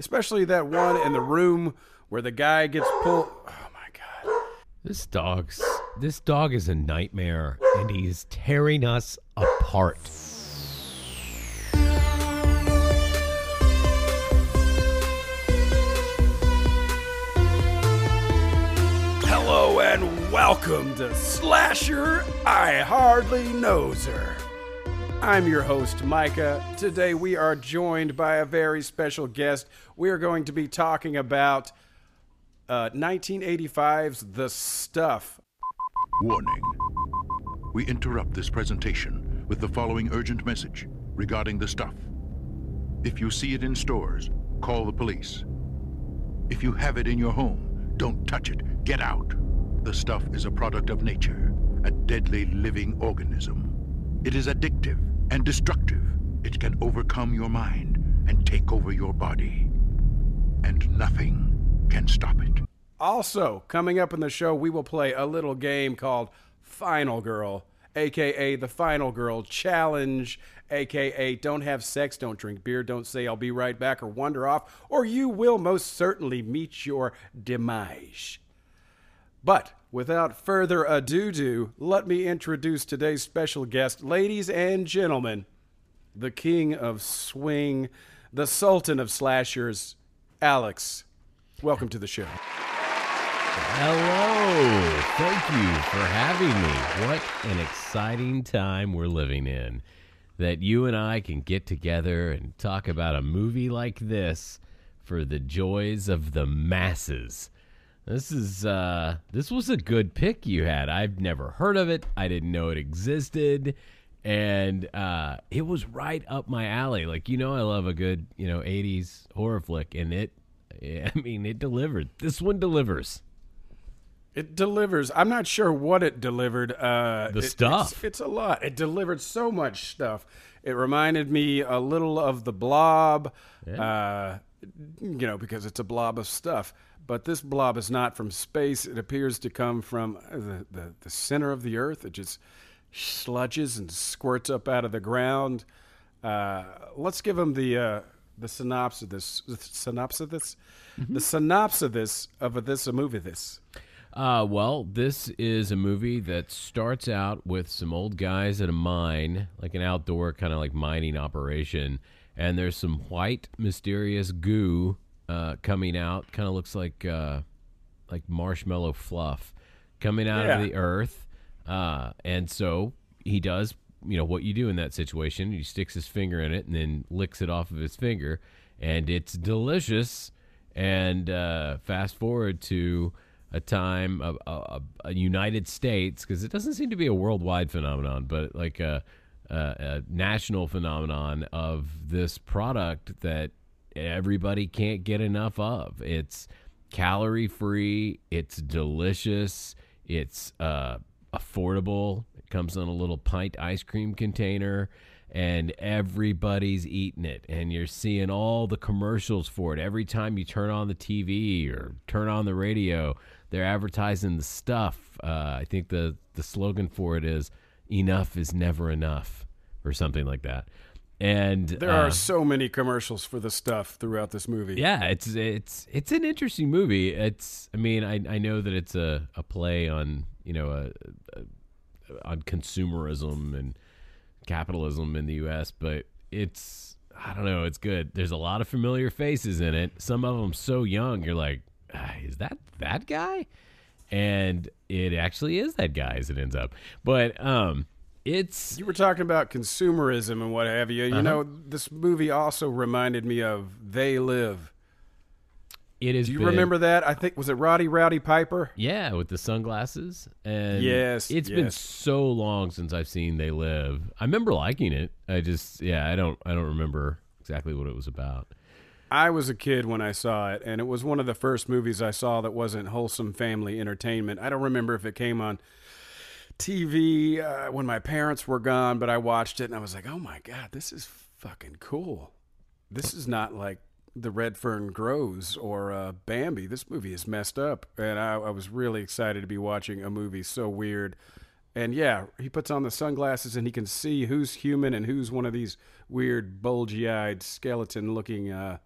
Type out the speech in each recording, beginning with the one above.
Especially that one in the room where the guy gets pulled. Oh my god. This dog's this dog is a nightmare and he's tearing us apart. Hello and welcome to Slasher I Hardly Knows Her. I'm your host, Micah. Today we are joined by a very special guest. We are going to be talking about uh, 1985's The Stuff. Warning. We interrupt this presentation with the following urgent message regarding the stuff. If you see it in stores, call the police. If you have it in your home, don't touch it. Get out. The stuff is a product of nature, a deadly living organism. It is addictive and destructive. It can overcome your mind and take over your body. And nothing can stop it. Also, coming up in the show, we will play a little game called Final Girl, aka the Final Girl Challenge, aka don't have sex, don't drink beer, don't say I'll be right back or wander off, or you will most certainly meet your demise. But without further ado, let me introduce today's special guest, ladies and gentlemen, the king of swing, the sultan of slashers, Alex. Welcome to the show. Hello. Thank you for having me. What an exciting time we're living in. That you and I can get together and talk about a movie like this for the joys of the masses. This is uh this was a good pick you had. I've never heard of it. I didn't know it existed. And uh it was right up my alley. Like you know I love a good, you know, 80s horror flick and it I mean it delivered. This one delivers. It delivers. I'm not sure what it delivered. Uh, The it- stuff. It's, it's a lot. It delivered so much stuff. It reminded me a little of the Blob, uh, you know, because it's a blob of stuff. But this blob is not from space. It appears to come from the, the, the center of the Earth. It just sludges and squirts up out of the ground. Uh, let's give them the uh, the synopsis of this. Synopsis of this. The synopsis of this of this a movie. This. Uh, well, this is a movie that starts out with some old guys at a mine, like an outdoor kind of like mining operation, and there's some white mysterious goo uh, coming out. Kind of looks like uh, like marshmallow fluff coming out Yeah. of the earth, uh, and so he does. You know what you do in that situation? He sticks his finger in it and then licks it off of his finger, and it's delicious. And uh, fast forward to a time of a, a United States because it doesn't seem to be a worldwide phenomenon, but like a, a, a national phenomenon of this product that everybody can't get enough of. It's calorie free. It's delicious. It's uh, affordable. It comes in a little pint ice cream container. And everybody's eating it, and you're seeing all the commercials for it. Every time you turn on the TV or turn on the radio, they're advertising the stuff. Uh, I think the the slogan for it is "Enough is never enough" or something like that. And There uh, are so many commercials for the stuff throughout this movie. yeah, it's it's it's an interesting movie. It's I mean I I know that it's a, a play on you know a, a, on consumerism and capitalism in the U.S., but it's I don't know. It's good. There's a lot of familiar faces in it. Some of them so young, you're like, ah, is that that guy? And it actually is that guy as it ends up. But um, it's You were talking about consumerism and what have you. You Uh-huh. know, this movie also reminded me of They Live. it is. Do you been- remember that? I think was it Roddy Rowdy Piper? Yeah, with the sunglasses. And Yes, it's been so long since I've seen They Live. I remember liking it. I just yeah, I don't I don't remember exactly what it was about. I was a kid when I saw it, and it was one of the first movies I saw that wasn't wholesome family entertainment. I don't remember if it came on TV uh, when my parents were gone, but I watched it and I was like, "Oh my god, this is fucking cool." This is not like the Red Fern Grows or uh, Bambi. This movie is messed up, and I, I was really excited to be watching a movie so weird. And yeah, he puts on the sunglasses and he can see who's human and who's one of these weird, bulgy-eyed, skeleton-looking uh,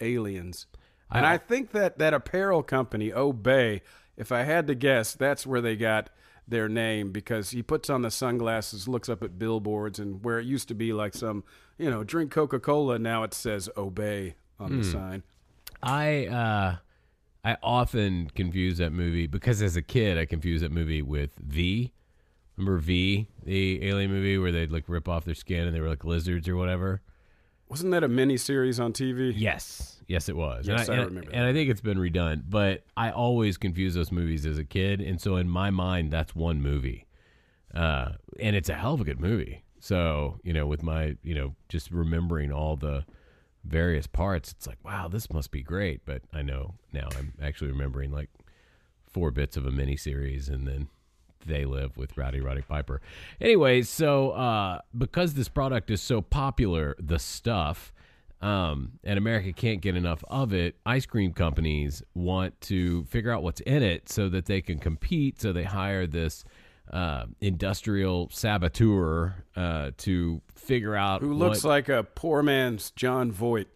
aliens. And I think that that apparel company, Obey, if I had to guess, that's where they got their name because he puts on the sunglasses, looks up at billboards, and where it used to be like some, you know, drink Coca Cola, now it says Obey on the sign. I uh, I often confuse that movie because as a kid I confused that movie with V. Remember V, the alien movie where they'd like rip off their skin and they were like lizards or whatever. Wasn't that a mini series on TV? Yes, yes, it was. Yes, and I and remember And that. I think it's been redone, but I always confuse those movies as a kid, and so in my mind, that's one movie, uh, and it's a hell of a good movie. So you know, with my you know just remembering all the various parts, it's like wow, this must be great. But I know now I'm actually remembering like four bits of a mini series, and then they live with Rowdy Roddy Piper. Anyway, so uh, because this product is so popular, the stuff, um, and America can't get enough of it, ice cream companies want to figure out what's in it so that they can compete. So they hire this uh, industrial saboteur uh, to figure out Who looks what- like a poor man's Jon Voight.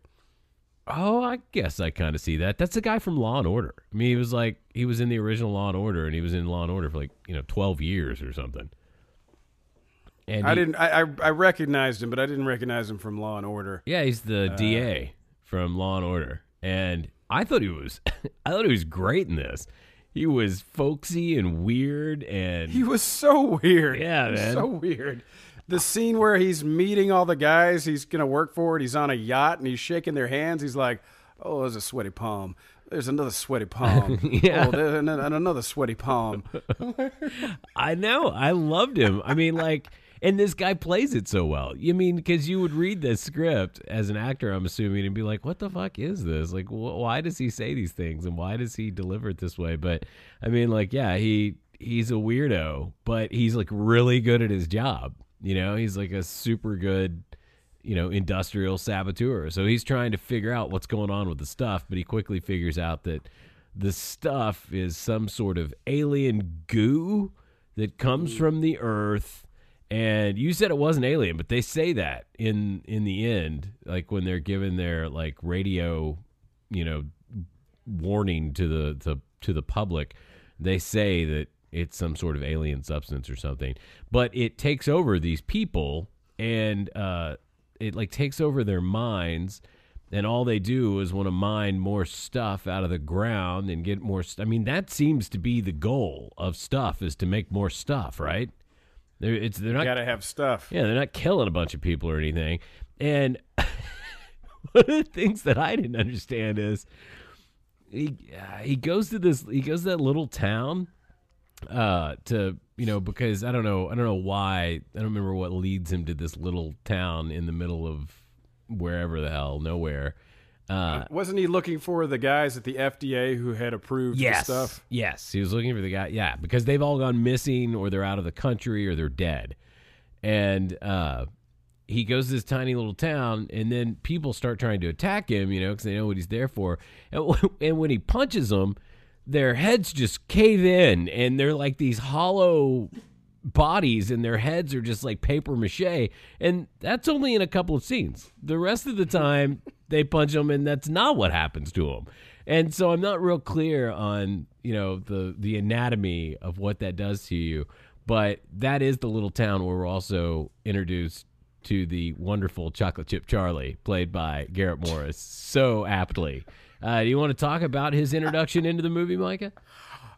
Oh, I guess I kind of see that. That's the guy from Law and Order. I mean, he was like he was in the original Law and Order, and he was in Law and Order for like you know twelve years or something. And I he- didn't. I, I I recognized him, but I didn't recognize him from Law and Order. Yeah, he's the Uh, DA from Law and Order, and I thought he was, I thought he was great in this. He was folksy and weird, and He was so weird. Yeah, man. So weird. The scene where he's meeting all the guys he's gonna work for, and he's on a yacht and he's shaking their hands. He's like, "Oh, there's a sweaty palm. There's another sweaty palm. Yeah. Oh, there's an- an- another sweaty palm." I know. I loved him. I mean, like, and this guy plays it so well. You mean because you would read this script as an actor, I'm assuming, and be like, "What the fuck is this? Like, wh- why does he say these things, and why does he deliver it this way?" But I mean, like, yeah, he he's a weirdo, but he's like really good at his job. You know, he's like a super good. You know, industrial saboteur. So he's trying to figure out what's going on with the stuff, but he quickly figures out that the stuff is some sort of alien goo that comes mm. from the earth and you said it wasn't alien but they say that in in the end like when they're given their like radio you know warning to the to, to the public they say that it's some sort of alien substance or something but it takes over these people and uh it like takes over their minds and all they do is want to mine more stuff out of the ground and get more st- i mean that seems to be the goal of stuff is to make more stuff right they're, it's, they're not Gotta have stuff. yeah, they're not killing a bunch of people or anything. And one of the things that I didn't understand is he uh, he goes to this he goes to that little town uh to you know because I don't know I don't know why I don't remember what leads him to this little town in the middle of wherever the hell nowhere. Uh Wasn't he looking for the guys at the FDA who had approved the yes, stuff? Yes, he was looking for the guy. Yeah, because they've all gone missing, or they're out of the country, or they're dead. And uh, he goes to this tiny little town, and then people start trying to attack him, you know, because they know what he's there for. And, and when he punches them, their heads just cave in, and they're like these hollow bodies and their heads are just like paper mache and that's only in a couple of scenes. The rest of the time they punch them and that's not what happens to them and so i'm not real clear on you know the the anatomy of what that does to you but that is the little town where we're also introduced to the wonderful chocolate chip charlie played by garrett morris so aptly uh, do you want to talk about his introduction into the movie micah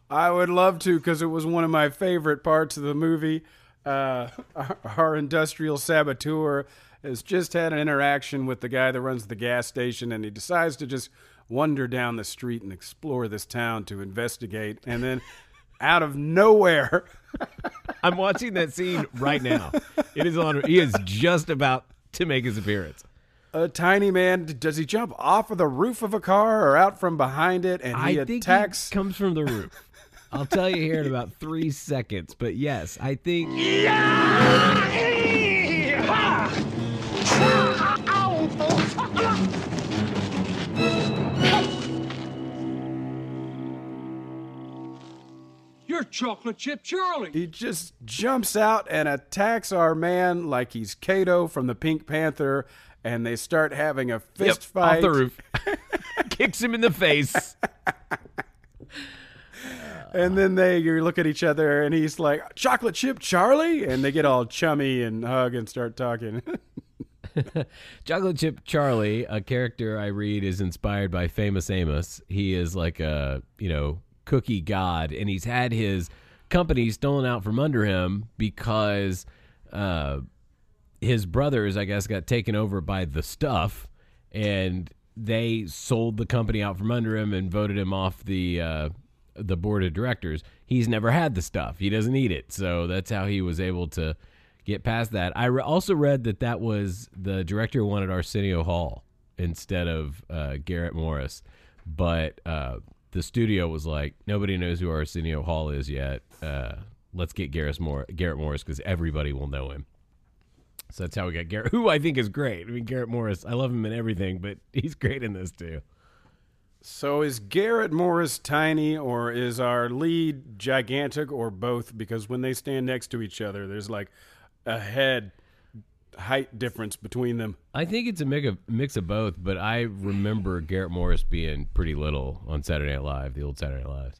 I would love to because it was one of my favorite parts of the movie. Uh, our, our industrial saboteur has just had an interaction with the guy that runs the gas station, and he decides to just wander down the street and explore this town to investigate. And then, out of nowhere, I'm watching that scene right now. It is on. He is just about to make his appearance. A tiny man does he jump off of the roof of a car or out from behind it? And he I think attacks. he comes from the roof. I'll tell you here in about three seconds. But yes, I think You're chocolate chip Charlie. He just jumps out and attacks our man like he's Kato from the Pink Panther, and they start having a fist yep, fight. off the roof. kicks him in the face. And then they you look at each other, and he's like, "Chocolate chip Charlie," and they get all chummy and hug and start talking. Chocolate Chip Charlie, a character I read, is inspired by Famous Amos. He is like a you know cookie god, and he's had his company stolen out from under him because uh, his brothers, I guess, got taken over by the stuff, and they sold the company out from under him and voted him off the uh, the board of directors. He's never had the stuff; he doesn't eat it, so that's how he was able to get past that. I re- also read that that was the director wanted Arsenio Hall instead of uh, Garrett Morris, but uh, the studio was like, nobody knows who Arsenio Hall is yet. Uh, let's get Garrett, Garrett Morris because everybody will know him. So that's how we got Garrett, who I think is great. I mean, Garrett Morris, I love him in everything, but he's great in this too. so is Garrett Morris tiny, or is our lead gigantic, or both? Because when they stand next to each other, there's like a head height difference between them. I think it's a mix of, mix of both, but I remember Garrett Morris being pretty little on Saturday Night Live, the old Saturday Night Live.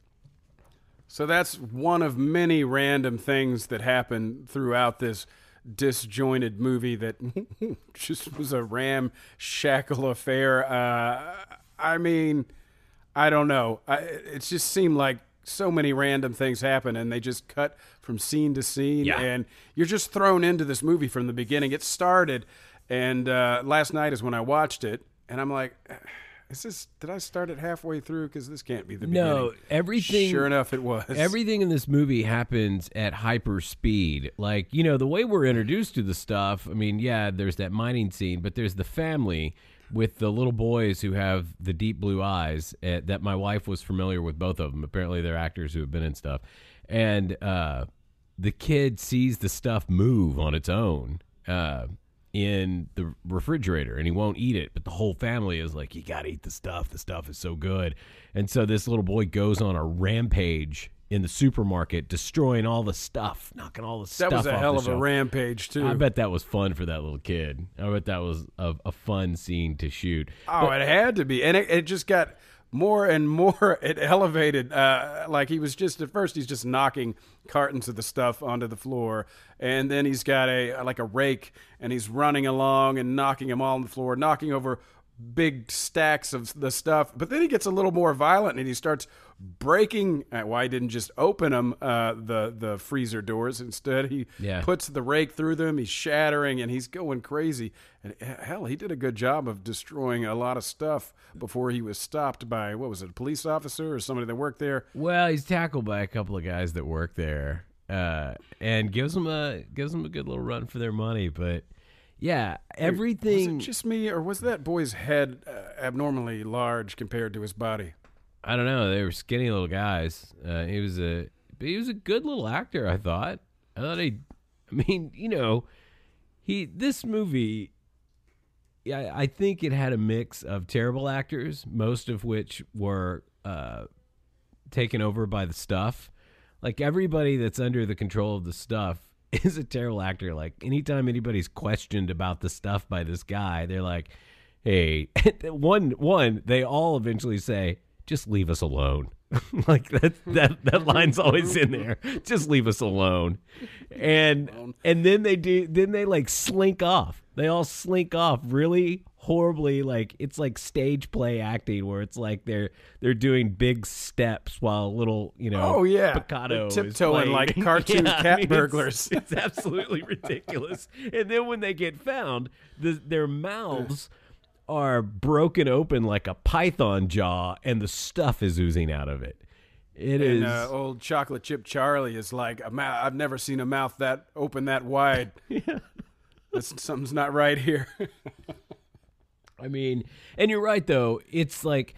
So that's one of many random things that happened throughout this disjointed movie that just was a ramshackle affair. Uh, I mean, I don't know. I, it just seemed like so many random things happen and they just cut from scene to scene Yeah. and you're just thrown into this movie from the beginning. It started and uh, last night is when I watched it and I'm like is this did I start it halfway through cuz this can't be the beginning. No, beginning. everything. Sure enough it was. Everything in this movie happens at hyper speed. Like, you know, the way we're introduced to the stuff, I mean, yeah, there's that mining scene, but there's the family with the little boys who have the deep blue eyes uh, that my wife was familiar with both of them. Apparently, they're actors who have been in stuff. And uh, the kid sees the stuff move on its own. Uh, in the refrigerator and he won't eat it but the whole family is like you gotta eat the stuff. The stuff is so good. And so this little boy goes on a rampage in the supermarket destroying all the stuff knocking all the that stuff That was a hell of a rampage too. i bet that was fun for that little kid. I bet that was a, a fun scene to shoot. Oh, it had to be, and it, it just got more and more. It elevated. Uh, like he was just at first, he's just knocking cartons of the stuff onto the floor, and then he's got a like a rake, and he's running along and knocking them all on the floor, knocking over big stacks of the stuff. But then he gets a little more violent, and he starts breaking. Uh, why he didn't just open them uh, the the freezer doors? Instead, he Yeah. puts the rake through them. He's shattering, and he's going crazy. And uh, hell, he did a good job of destroying a lot of stuff before he was stopped by what was it, a police officer or somebody that worked there. well he's tackled by a couple of guys that work there uh, and gives them a gives them a good little run for their money but yeah Was everything it just me, or was that boy's head uh, abnormally large compared to his body? I don't know. They were skinny little guys. Uh, he was a, he was a good little actor. I thought. I thought he. I mean, you know, he. This movie. Yeah, I think it had a mix of terrible actors, most of which were uh, taken over by the stuff. Like everybody that's under the control of the stuff is a terrible actor. Like anytime anybody's questioned about the stuff by this guy, they're like, "Hey, one one." They all eventually say, "Just leave us alone." like that that that line's always in there. Just leave us alone. And and then they do. Then they like slink off. They all slink off really horribly like it's like stage play acting where it's like they're they're doing big steps while little you know Oh, yeah. Picado tiptoeing like cartoon cat it's- burglars. It's, absolutely ridiculous. And then when they get found, the, their mouths are broken open like a python jaw, and the stuff is oozing out of it. It is. And uh, old chocolate chip Charlie is like, a I've never seen a mouth that open that wide. yeah. something's not right here. I mean, and you're right though. It's like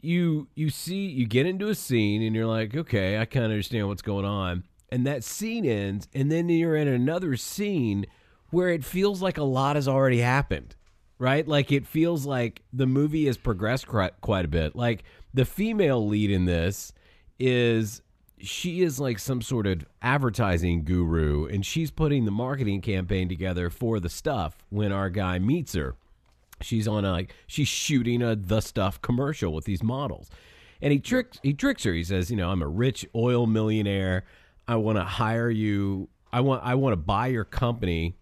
you you see you get into a scene and you're like, okay, I kind of understand what's going on, and that scene ends, and then you're in another scene where it feels like a lot has already happened, right? Like it feels like the movie has progressed quite, a bit. Like the female lead in this is she is like some sort of advertising guru and she's putting the marketing campaign together for the stuff when our guy meets her. She's on a like she's shooting a the stuff commercial with these models. And he tricks he tricks her. He says you know i'm a rich oil millionaire. I want to hire you. I want i want to buy your company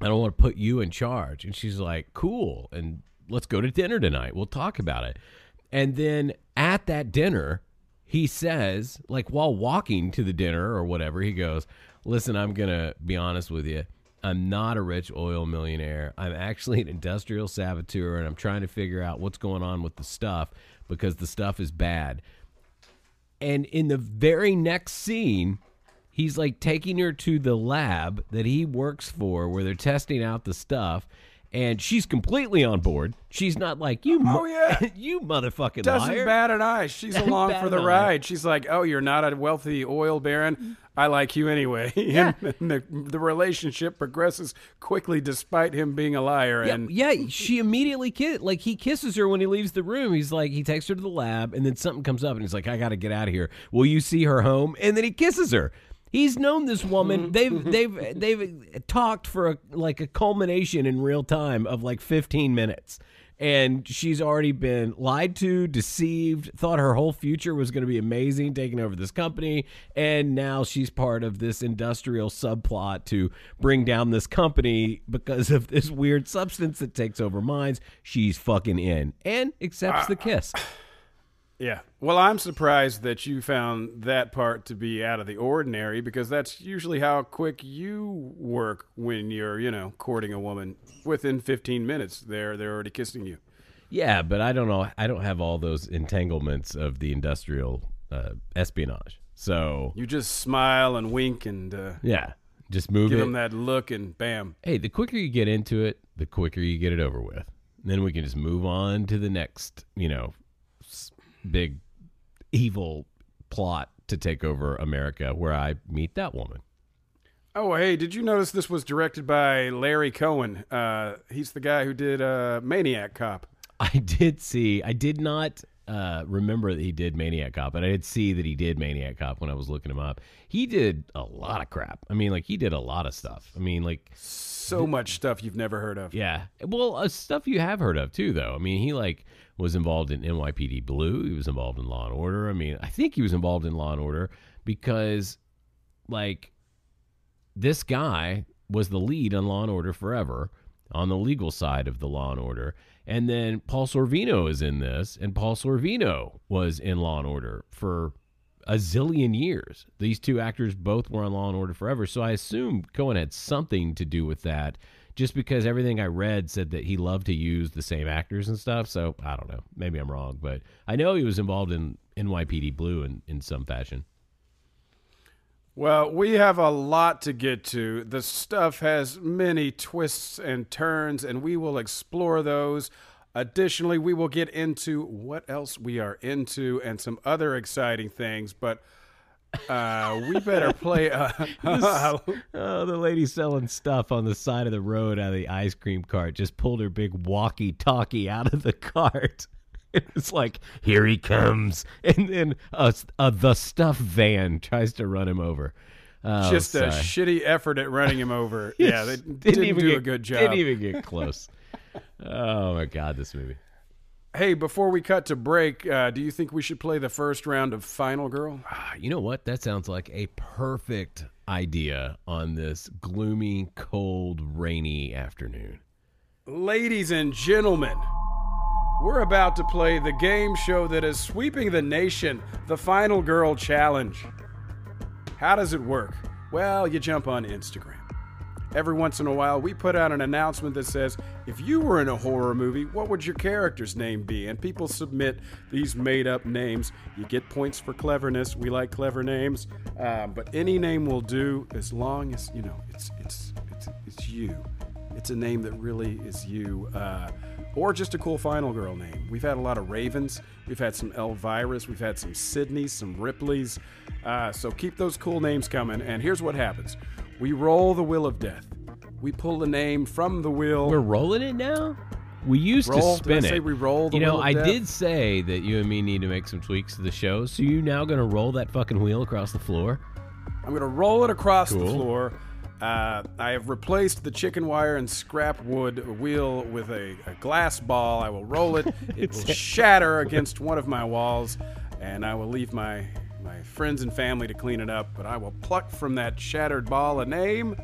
i don't want to put you in charge and she's like cool and let's go to dinner tonight we'll talk about it and then at that dinner he says like while walking to the dinner or whatever he goes listen i'm gonna be honest with you I'm not a rich oil millionaire. I'm actually an industrial saboteur, and I'm trying to figure out what's going on with the stuff because the stuff is bad. And in the very next scene, he's like taking her to the lab that he works for where they're testing out the stuff. And she's completely on board. She's not like you. Oh, yeah. you motherfucking Doesn't liar. bat an eye. She's along for the an eye. ride. She's like, "Oh, you're not a wealthy oil baron. I like you anyway." Yeah. and the, the relationship progresses quickly, despite him being a liar. Yeah, and yeah, she immediately kiss like he kisses her when he leaves the room. He's like he takes her to the lab, and then something comes up, and he's like, "I got to get out of here. Will you see her home?" And then he kisses her. He's known this woman. Mm-hmm. They've they've they've talked for a, like a culmination in real time of like 15 minutes. And she's already been lied to, deceived, thought her whole future was going to be amazing taking over this company. And now she's part of this industrial subplot to bring down this company because of this weird substance that takes over minds. She's fucking in and accepts the ah. kiss. yeah, well, I'm surprised that you found that part to be out of the ordinary because that's usually how quick you work when you're, you know, courting a woman. Within 15 minutes, they're they're already kissing you. Yeah, but I don't know. I don't have all those entanglements of the industrial uh, espionage. So, You just smile and wink and uh, yeah, just move give it. them that look, and bam. hey, the quicker you get into it, the quicker you get it over with. then we can just move on to the next, you know, big evil plot to take over America where I meet that woman. Oh, hey, did you notice this was directed by Larry Cohen? Uh, he's the guy who did uh, Maniac Cop. I did see, I did not uh, remember that he did Maniac Cop, but I did see that he did Maniac Cop when I was looking him up. He did a lot of crap. I mean, like, he did a lot of stuff. I mean, like, So much stuff you've never heard of. Yeah. Well, uh, stuff you have heard of too, though. I mean, he like was involved in NYPD Blue. He was involved in Law and Order. I mean, I think he was involved in Law and Order because, like, this guy was the lead on Law and Order forever on the legal side of the Law and Order. And then Paul Sorvino is in this, and Paul Sorvino was in Law and Order for a zillion years. These two actors both were on Law and Order forever, so I assume Cohen had something to do with that. Just because everything I read said that he loved to use the same actors and stuff, so I don't know. Maybe I'm wrong, but I know he was involved in NYPD Blue in, in some fashion. Well, we have a lot to get to. The stuff has many twists and turns, and we will explore those. Additionally, we will get into what else we are into and some other exciting things, but uh, we better play. Uh, Oh, the lady selling stuff on the side of the road out of the ice cream cart just pulled her big walkie-talkie out of the cart. It's like, here he comes, and then a, a the stuff van tries to run him over. Oh, just a shitty effort at running him over. yeah, they didn't, even do get, a good job. Didn't even get close. oh my god, this movie. Hey, before we cut to break, uh, do you think we should play the first round of Final Girl? Ah, You know what? That sounds like a perfect idea on this gloomy, cold, rainy afternoon. Ladies and gentlemen, we're about to play the game show that is sweeping the nation, the Final Girl Challenge. How does it work? Well, you jump on Instagram. Every once in a while, we put out an announcement that says, if you were in a horror movie, what would your character's name be? And people submit these made up names. You get points for cleverness. We like clever names. Um, but any name will do as long as, you know, it's, it's, it's, it's you. It's a name that really is you. Uh, or just a cool final girl name. We've had a lot of Ravens. We've had some Elviras. We've had some Sydneys, some Ripleys. Uh, so keep those cool names coming. And here's what happens we roll the wheel of death. We pull the name from the wheel. We're rolling it now. We used Roll? to spin say it. we roll the you know, I death? did say that you and me need to make some tweaks to the show. So you now going to roll that fucking wheel across the floor? I'm going to roll it across the floor. Uh, I have replaced the chicken wire and scrap wood wheel with a, a glass ball. I will roll it. It will shatter against one of my walls, and I will leave my my friends and family to clean it up. But I will pluck from that shattered ball a name.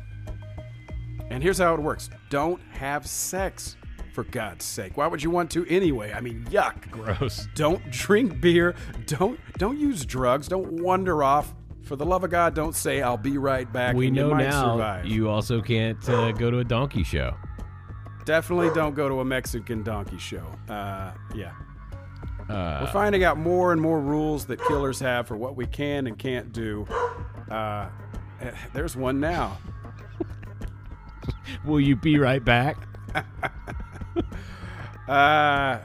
And here's how it works: Don't have sex, for God's sake. Why would you want to anyway? I mean, yuck. Gross. Don't drink beer. Don't don't use drugs. Don't wander off. For the love of God, don't say I'll be right back. We you know might now survive. you also can't uh, go to a donkey show. Definitely don't go to a Mexican donkey show. Uh, yeah. Uh, We're finding out more and more rules that killers have for what we can and can't do. Uh, eh, there's one now. will you be right back? Uh,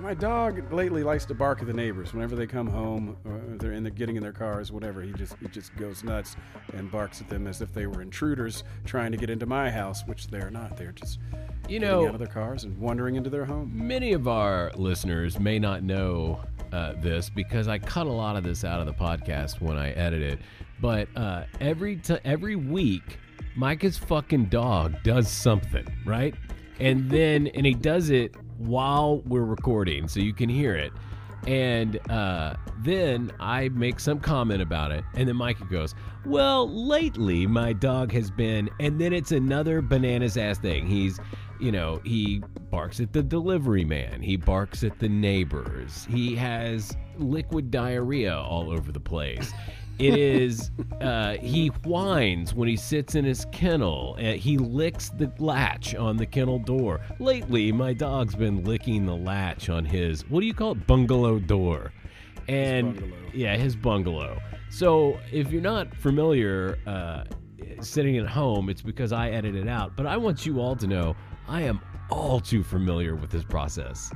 my dog lately likes to bark at the neighbors whenever they come home, or they're in, they're getting in their cars, whatever. He just he just goes nuts and barks at them as if they were intruders trying to get into my house, which they're not. They're just You know, out of their cars and wandering into their home. Many of our listeners may not know uh, this because I cut a lot of this out of the podcast when I edit it. But uh, every t- every week, Micah's fucking dog does something, right? And then and he does it while we're recording, so you can hear it. And uh, then I make some comment about it, and then Micah goes, "Well, lately my dog has been," and then it's another bananas ass thing. He's, you know, he barks at the delivery man. He barks at the neighbors. He has liquid diarrhea all over the place. It is. Uh, he whines when he sits in his kennel. Uh, he licks the latch on the kennel door. Lately, my dog's been licking the latch on his what do you call it? Bungalow door. And bungalow. yeah, his bungalow. So if you're not familiar, uh, sitting at home, it's because I edited it out. But I want you all to know I am all too familiar with this process.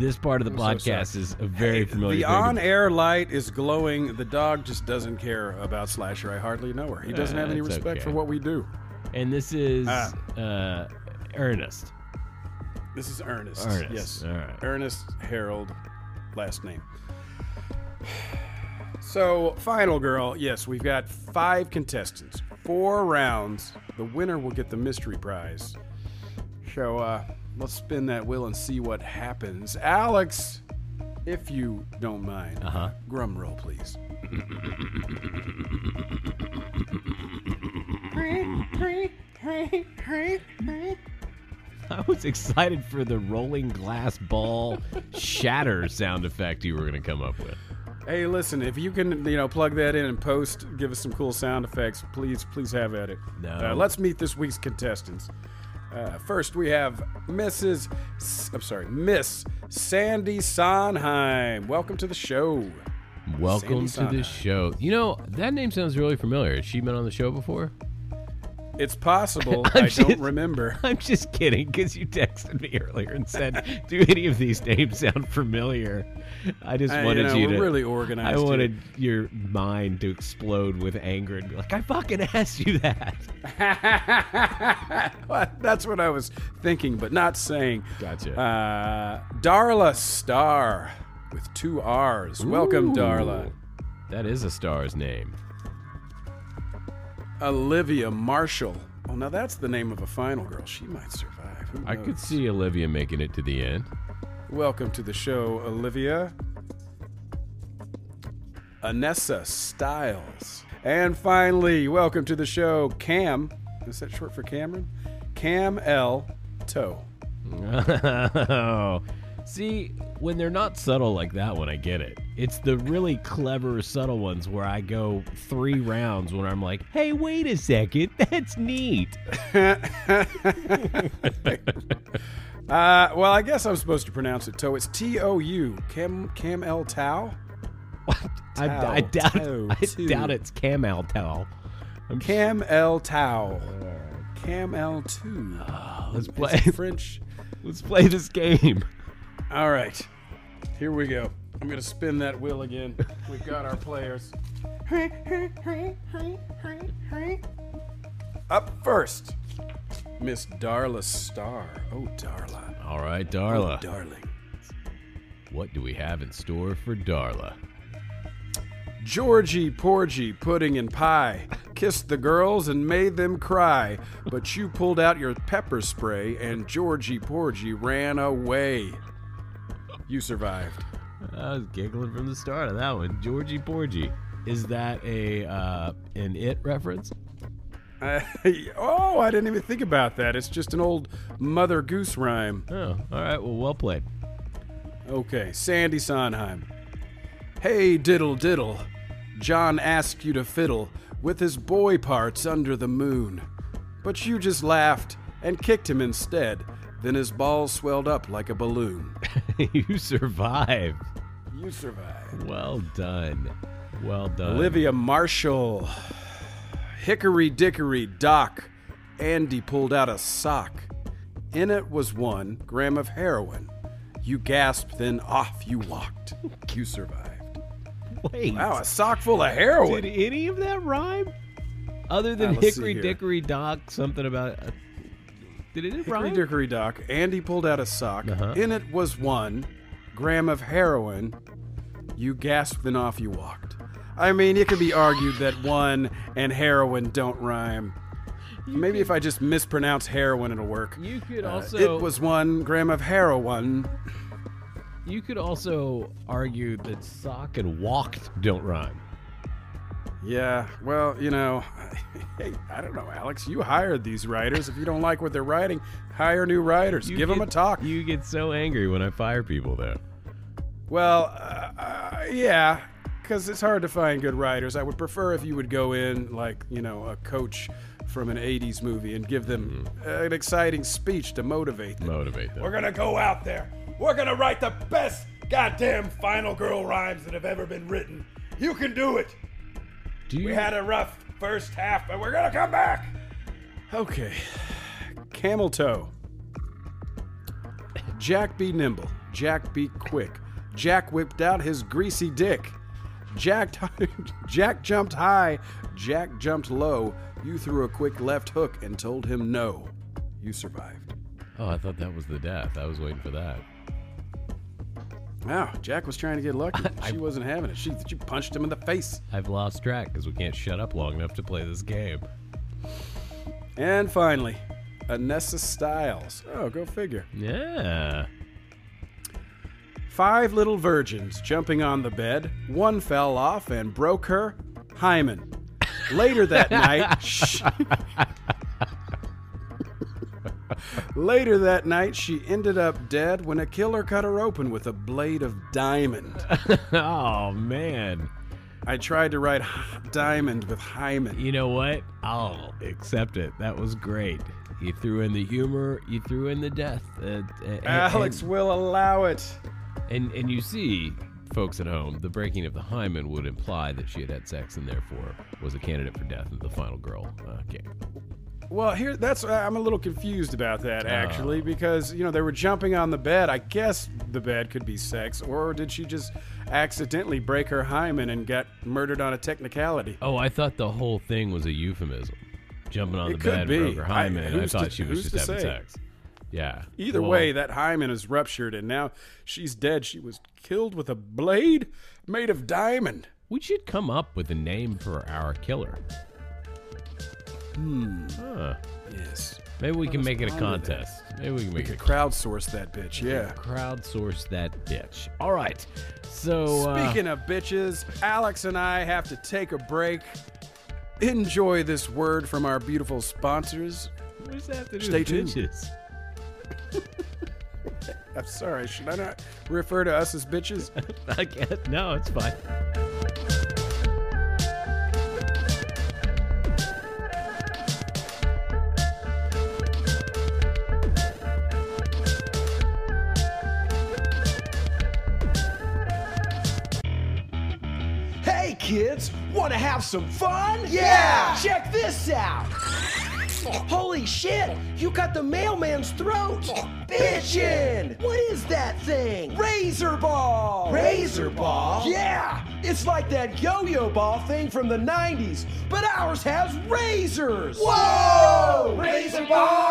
This part of the I'm so podcast sorry. is a very familiar. The thing to- on-air light is glowing. The dog just doesn't care about Slasher. I hardly know her. He doesn't have Uh, any it's respect okay. for what we do. and this is Ah. uh, Ernest. This is Ernest. Ernest, Yes. all right. Ernest Harold, last name. So, final girl. Yes, we've got five contestants, four rounds. The winner will get the mystery prize. So, uh, let's spin that wheel and see what happens. Alex, if you don't mind, Uh-huh. Grum roll, please. I was excited for the rolling glass ball shatter sound effect you were going to come up with. Hey, listen, if you can, you know, plug that in and post, give us some cool sound effects, please, please have at it. No. Uh, let's meet this week's contestants. Uh, first, we have Mrs. S- I'm sorry, Miss Sandy Sondheim. Welcome to the show. Welcome Sandy to the show. You know, that name sounds really familiar. Has she been on the show before? It's possible. I'm I just- don't remember. I'm just kidding because you texted me earlier and said, "Do any of these names sound familiar?" I just Uh, wanted you know, you to. really organized. I wanted your mind to explode with anger and be like, "I fucking asked you that." Well, That's what I was thinking, but not saying. Gotcha. Uh, Darla Star with two R's. Welcome, Darla. That is a star's name. Olivia Marshall. Oh, now that's the name of a final girl. She might survive. I could see Olivia making it to the end. Welcome to the show, Olivia. Anessa Styles. And finally, welcome to the show, Cam. Is that short for Cameron? Cam L. Toe. Oh, see, when they're not subtle like that one, I get it. It's the really clever, subtle ones where I go three rounds when I'm like, hey, wait a second, that's neat. Uh, well, I guess I'm supposed to pronounce it Toe. It's T O U. Cam Cam L. Tao. I, I doubt, I doubt it's Camel Towel. Cam L. Tao. Cam L. Two. Let's It's play. French. Let's play this game. All right, here we go. I'm gonna spin that wheel again. We've got our players. Up first, Miss Darla Star. Oh, Darla. All right, Oh, Darla. darling. What do we have in store for Darla? Georgie Porgy Pudding and Pie. kissed the girls and made them cry, but you pulled out your pepper spray and Georgie Porgy ran away. You survived. I was giggling from the start of that one. Georgie Porgy. Is that a uh, an it reference? Uh, oh, I didn't even think about that. It's just an old Mother Goose rhyme. Oh, all right. Well, well played. Okay, Sandy Sondheim. Hey, diddle diddle. John asked you to fiddle with his boy parts under the moon. But you just laughed and kicked him instead. Then his balls swelled up like a balloon. you survived. You survived. Well done. Well done. Olivia Marshall. Hickory dickory dock. Andy pulled out a sock. In it was one gram of heroin. You gasped, then off you walked. You survived. Wait. Wow, a sock full of heroin. Did any of that rhyme? Other than Hickory. Dickory Dock, something about. Did it Hickory rhyme? dickory dock. Andy pulled out a sock. Uh-huh. In it was one gram of heroin. You gasped, then off you walked. I mean, it could be argued that one and heroin don't rhyme. Maybe if I just mispronounce heroin, it'll work. You could Uh, also. it was one gram of heroin. You could also argue that sock and walked don't rhyme. Yeah, well, you know, hey, I don't know, Alex. You hired these writers. If you don't like what they're writing, hire new writers. You Give them a talk. You get so angry when I fire people, though. Well, uh, uh, yeah, because it's hard to find good writers. I would prefer if you would go in like, you know, a coach from an 80s movie and give them an exciting speech to motivate them. Motivate them. We're gonna go out there. We're gonna write the best goddamn final girl rhymes that have ever been written. You can do it. Do you We had a rough first half, but we're gonna come back. Okay. Camel toe. Jack be nimble. Jack be quick. Jack whipped out his greasy dick. Jack, Jack jumped high. Jack jumped low. You threw a quick left hook and told him no. You survived. Oh, I thought that was the death. I was waiting for that. Wow, Jack was trying to get lucky. She wasn't having it. She, she punched him in the face. I've lost track because we can't shut up long enough to play this game. And finally, Anessa Styles. Oh, go figure. Yeah. Five little virgins jumping on the bed. One fell off and broke her hymen. Later that night, Later that night, she ended up dead when a killer cut her open with a blade of diamond. oh man. I tried to write diamond with hymen. You know what? I'll accept it. That was great. You threw in the humor. You threw in the death. Uh, uh, and- Alex will allow it. And and you see, folks at home, the breaking of the hymen would imply that she had had sex and therefore was a candidate for death in the final girl uh, game. Well, here that's I'm a little confused about that oh. actually because you know they were jumping on the bed. I guess the bed could be sex, or did she just accidentally break her hymen and get murdered on a technicality? Oh, I thought the whole thing was a euphemism. Jumping on It the bed be. broke her hymen. and I, thought to- she was just having say? sex. Yeah. Either Well, way, that hymen is ruptured, and now she's dead. She was killed with a blade made of diamond. we should come up with a name for our killer. Hmm. Huh. Yes, Maybe we can make it a contest. Maybe we can we make could it crowdsource that bitch. Yeah. crowdsource that bitch. All right. So uh, Speaking of bitches, Alex and I have to take a break. Enjoy this word from our beautiful sponsors. what does that have to do Stay with tuned. bitches? I'm sorry, should I not refer to us as bitches? I can't. No, it's fine. Kids, want to have some fun? Yeah! Check this out! Holy shit! You cut the mailman's throat! Bitchin'! What is that thing? Razor ball! Razor ball? Yeah! It's like that yo-yo ball thing from the 90s, but ours has razors! Whoa! Razor ball!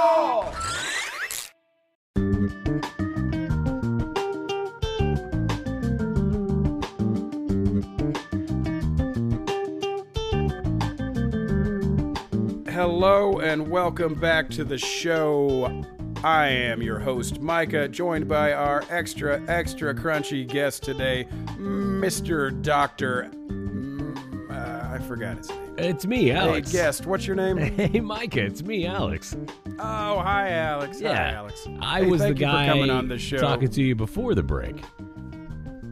Hello and welcome back to the show. I am your host, Micah, joined by our extra, extra crunchy guest today, Mr. Doctor. mm, Uh, I forgot his name. It's me, Alex. Hey, guest, what's your name? Hey, Micah, it's me, Alex. Oh, hi, Alex. Yeah, Hi, Alex. I Hey, was the thank you for guy coming on the show. talking to you before the break.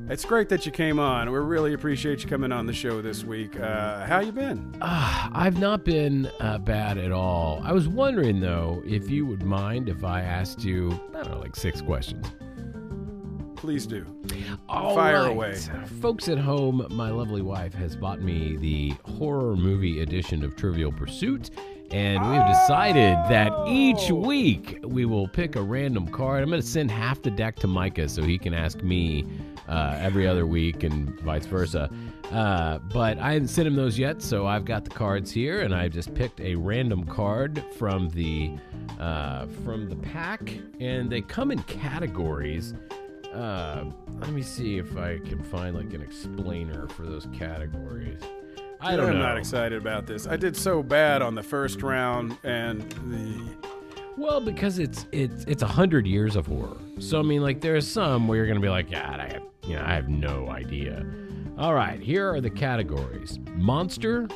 It's great that you came on. We really appreciate you coming on the show this week. Uh, how you been? Ah, I've not been uh, bad at all. I was wondering though if you would mind if I asked you, I don't know, like six questions. Please do. All Fire right. away. Folks at home, my lovely wife has bought me the horror movie edition of Trivial Pursuit, and we've decided that each week we will pick a random card. I'm going to send half the deck to Micah so he can ask me uh, every other week and vice versa. Uh, but I haven't sent him those yet, so I've got the cards here, and I've just picked a random card from the uh, from the pack, and they come in categories. Uh, let me see if I can find like an explainer for those categories. I don't I'm know. not excited about this. I did so bad on the first round, and the Well, because it's it's it's a hundred years of horror. So I mean, like there's some where you're gonna be like, God, I have you know I have no idea. All right, here are the categories: monster,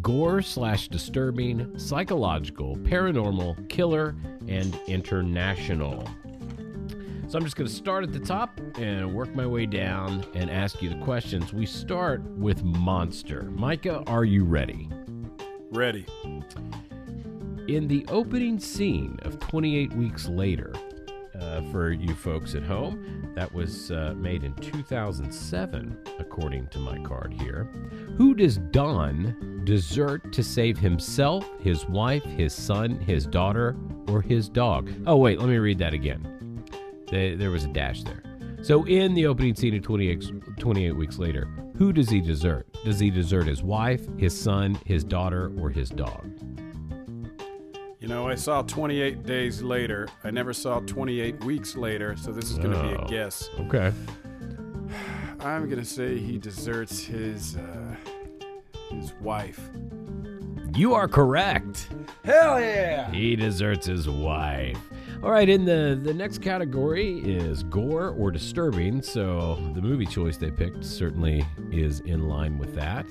gore slash disturbing, psychological, paranormal, killer, and international. So I'm just going to start at the top and work my way down and ask you the questions. We start with monster. Micah, are you ready? ready. In the opening scene of 28 Weeks Later, uh, for you folks at home, that was uh, made in 2007, according to my card here. Who does Don desert to save himself, his wife, his son, his daughter, or his dog? Oh, wait, let me read that again. They, there was a dash there. So, in the opening scene of 28, 28 Weeks Later, who does he desert? Does he desert his wife, his son, his daughter, or his dog? You know, I saw 28 days later. I never saw 28 weeks later, so this is going to be Oh. a guess. Okay. I'm going to say he deserts his uh, his wife. You are correct. Hell yeah! He deserts his wife. All right, in the the next category is gore or disturbing. So the movie choice they picked certainly is in line with that.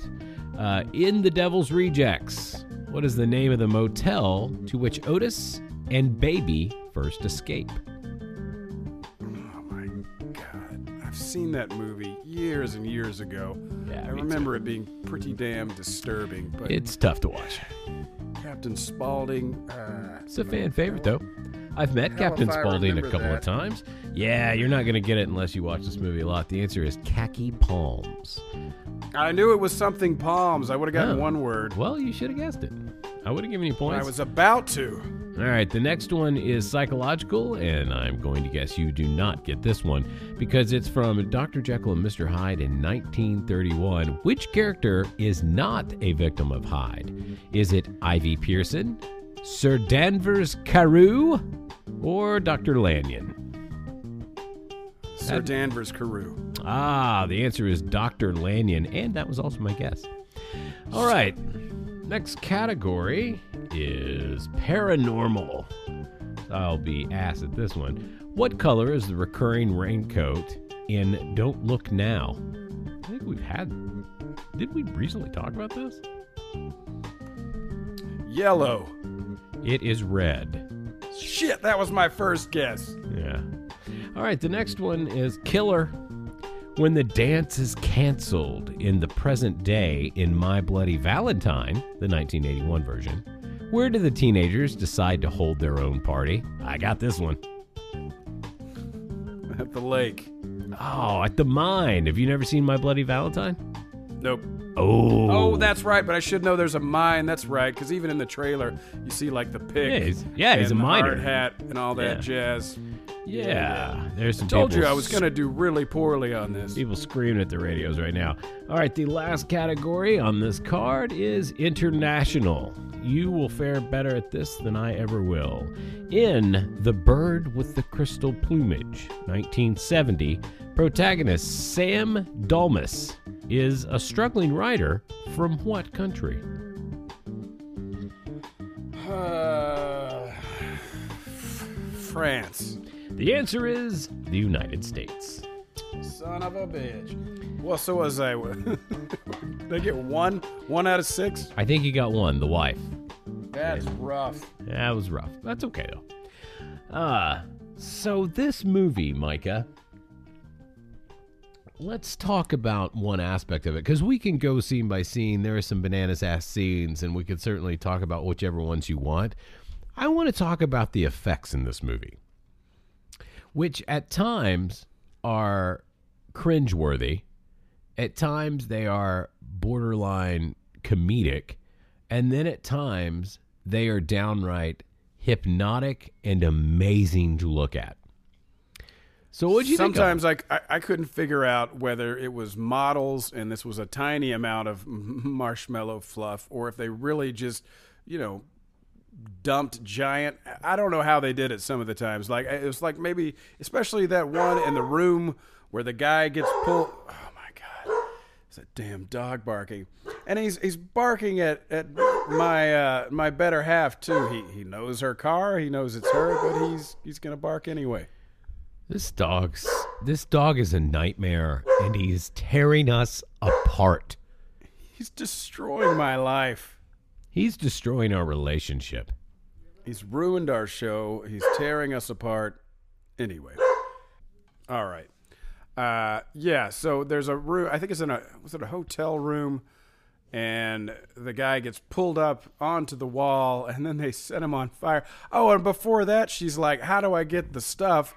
Uh, in the Devil's Rejects, what is the name of the motel to which Otis and Baby first escape? Oh my god. I've seen that movie years and years ago. Yeah, I me remember it being pretty damn disturbing, but It's tough to watch. Captain Spaulding, uh, It's a fan favorite though. I've met Hell Captain Spaulding a couple of times. Yeah, you're not going to get it unless you watch this movie a lot. The answer is Kahiki palms. I knew it was something palms. I would have gotten Oh. one word. Well, you should have guessed it. I would have given you points. I was about to. All right, the next one is psychological, and I'm going to guess you do not get this one because it's from Dr. Jekyll and Mr. Hyde in 1931. Which character is not a victim of Hyde? Is it Ivy Pearson, Sir Danvers Carew, or Dr. Lanyon? Sir That- Danvers Carew. Ah, the answer is Dr. Lanyon, and that was also my guess. All right, next category is paranormal. I'll be asked at this one. What color is the recurring raincoat in Don't Look Now? I think we've had. Did we recently talk about this? Yellow. It is red. Shit, that was my first guess. Yeah. All right, the next one is killer. When the dance is canceled in the present day in My Bloody Valentine, the 1981 version, where do the teenagers decide to hold their own party? I got this one. At the lake. Oh, at the mine. Have you never seen My Bloody Valentine? Nope. Oh. Oh, that's right, but I should know there's a mine. That's right, because even in the trailer, you see like the pig. Yeah, he's- yeah, he's a the miner. hard hat and all that Yeah. jazz. Yeah, there's some. I told you I was gonna do really poorly on this. People screaming at the radios right now. All right, the last category on this card is international. You will fare better at this than I ever will. In *The Bird with the Crystal Plumage*, 1970, protagonist Sam Dalmas is a struggling writer from what country? Uh, France. The answer is the United States. Son of a bitch. Well, so was I. they get one, one out of six. I think you got one, the wife. That's rough. That was rough. That's okay though. Uh so this movie, Micah. Let's talk about one aspect of it because we can go scene by scene. There are some bananas ass scenes, and we could certainly talk about whichever ones you want. I want to talk about the effects in this movie, which at times are cringeworthy. At times they are borderline comedic, and then at times they are downright hypnotic and amazing to look at. So what you Sometimes think? I I couldn't figure out whether it was models and this was a tiny amount of marshmallow fluff, or if they really just, you know, dumped giant. I don't know how they did it. Some of the times, like it was like maybe, especially that one in the room where the guy gets pulled. Oh my god, it's a damn dog barking, and he's he's barking at at my uh, my better half too. He he knows her car, he knows it's her, but he's he's gonna bark anyway. This dog's this dog is a nightmare and he's tearing us apart. He's destroying my life. He's destroying our relationship. He's ruined our show. He's tearing us apart. Anyway. All right. Uh, yeah, so there's a room, I think it's in a, was it a hotel room? And the guy gets pulled up onto the wall and then they set him on fire. Oh, and before that, she's like, How do I get the stuff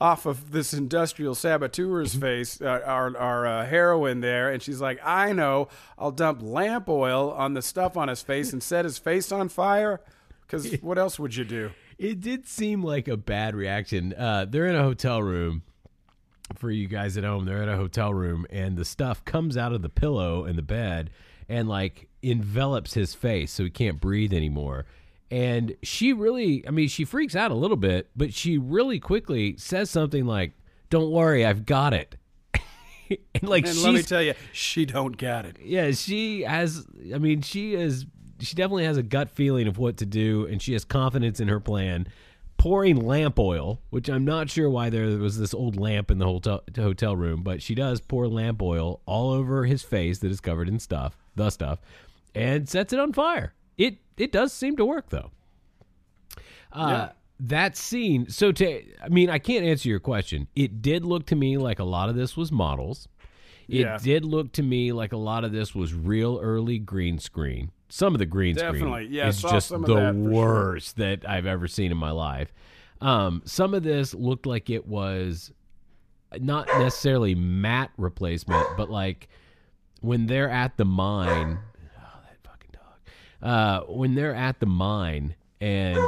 off of this industrial saboteur's face, uh, our, our uh, heroine there? And she's like, I know. I'll dump lamp oil on the stuff on his face and set his face on fire. Because what else would you do? It did seem like a bad reaction. Uh, they're in a hotel room. For you guys at home, they're in a hotel room, and the stuff comes out of the pillow in the bed and like envelops his face, so he can't breathe anymore. And she really, I mean, she freaks out a little bit, but she really quickly says something like, "Don't worry, I've got it." and like, And let me tell you, she don't got it. yeah, she has. I mean, she is. She definitely has a gut feeling of what to do, and she has confidence in her plan. Pouring lamp oil, which I'm not sure why there was this old lamp in the hotel hotel room, but she does pour lamp oil all over his face that is covered in stuff, the stuff, and sets it on fire. It does seem to work though. Uh, That scene. So to, I mean, I can't answer your question. It did look to me like a lot of this was models. It Yeah. did look to me like a lot of this was real early green screen. Some of the green Definitely. screen Yeah, is just the for sure. worst that I've ever seen in my life. Um, some of this looked like it was not necessarily matte replacement, but like when they're at the mine. Oh, that fucking dog. Uh, when they're at the mine and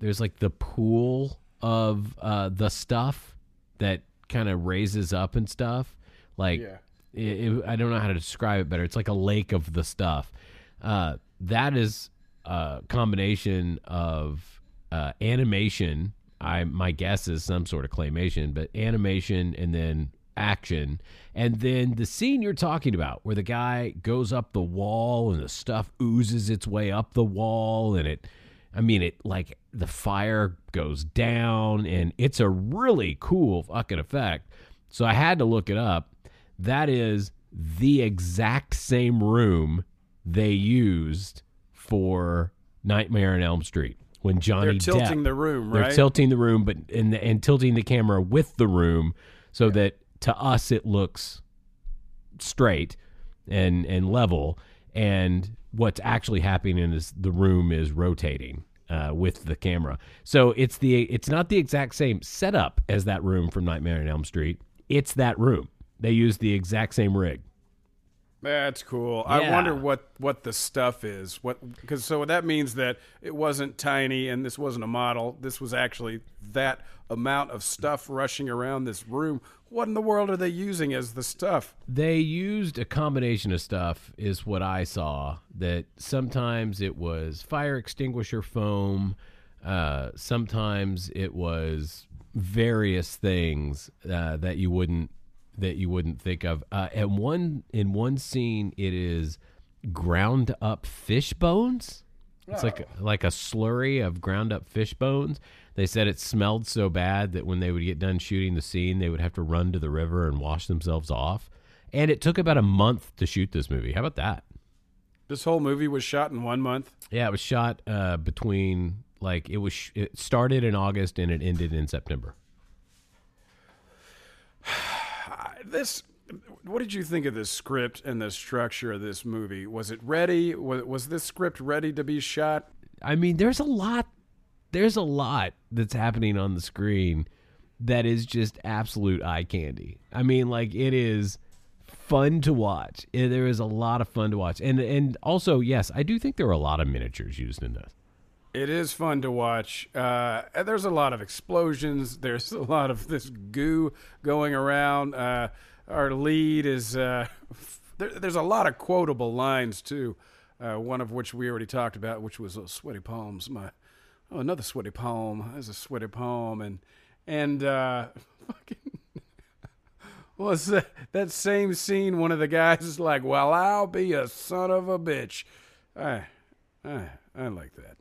there's like the pool of uh, the stuff that kind of raises up and stuff. Like, Yeah. it, it- I don't know how to describe it better. It's like a lake of the stuff. Uh, that is a combination of uh, animation. I my guess is some sort of claymation, but animation and then action, and then the scene you're talking about where the guy goes up the wall and the stuff oozes its way up the wall, and it, I mean, it like the fire goes down, and it's a really cool fucking effect. So I had to look it up. That is the exact same room they used for Nightmare on Elm Street when Johnny They're tilting Depp- the room, They're tilting the room, but and and tilting the camera with the room so that to us it looks straight and and level. And what's actually happening is the room is rotating uh, with the camera. So it's the it's not the exact same setup as that room from Nightmare on Elm Street. It's that room. They use the exact same rig. That's cool. I wonder what what the stuff is. What because so that means that it wasn't tiny and this wasn't a model. This was actually that amount of stuff rushing around this room. What in the world are they using as the stuff? They used a combination of stuff, is what I saw. That sometimes it was fire extinguisher foam, uh, sometimes it was various things uh, that you wouldn't that you wouldn't think of. Uh, and one in one scene, it is ground up fish bones. It's like like a slurry of ground up fish bones. They said it smelled so bad that when they would get done shooting the scene, they would have to run to the river and wash themselves off. And it took about a month to shoot this movie. How about that? This whole movie was shot in one month. Yeah, it was shot uh, between like it was. Sh- it started in August and it ended in September. This. What did you think of this script and the structure of this movie? Was it ready? Was, was this script ready to be shot? I mean, there's a lot. There's a lot that's happening on the screen that is just absolute eye candy. I mean, like it is fun to watch. There is a lot of fun to watch, and and also, yes, I do think there are a lot of miniatures used in this. It is fun to watch. Uh, there's a lot of explosions. There's a lot of this goo going around. Uh, our lead is uh, there, there's a lot of quotable lines too. Uh, one of which we already talked about, which was uh, "sweaty palms." My oh, another sweaty palm. There's a sweaty palm, and and uh, fucking was that, that same scene. One of the guys is like, "Well, I'll be a son of a bitch." I, I, I like that.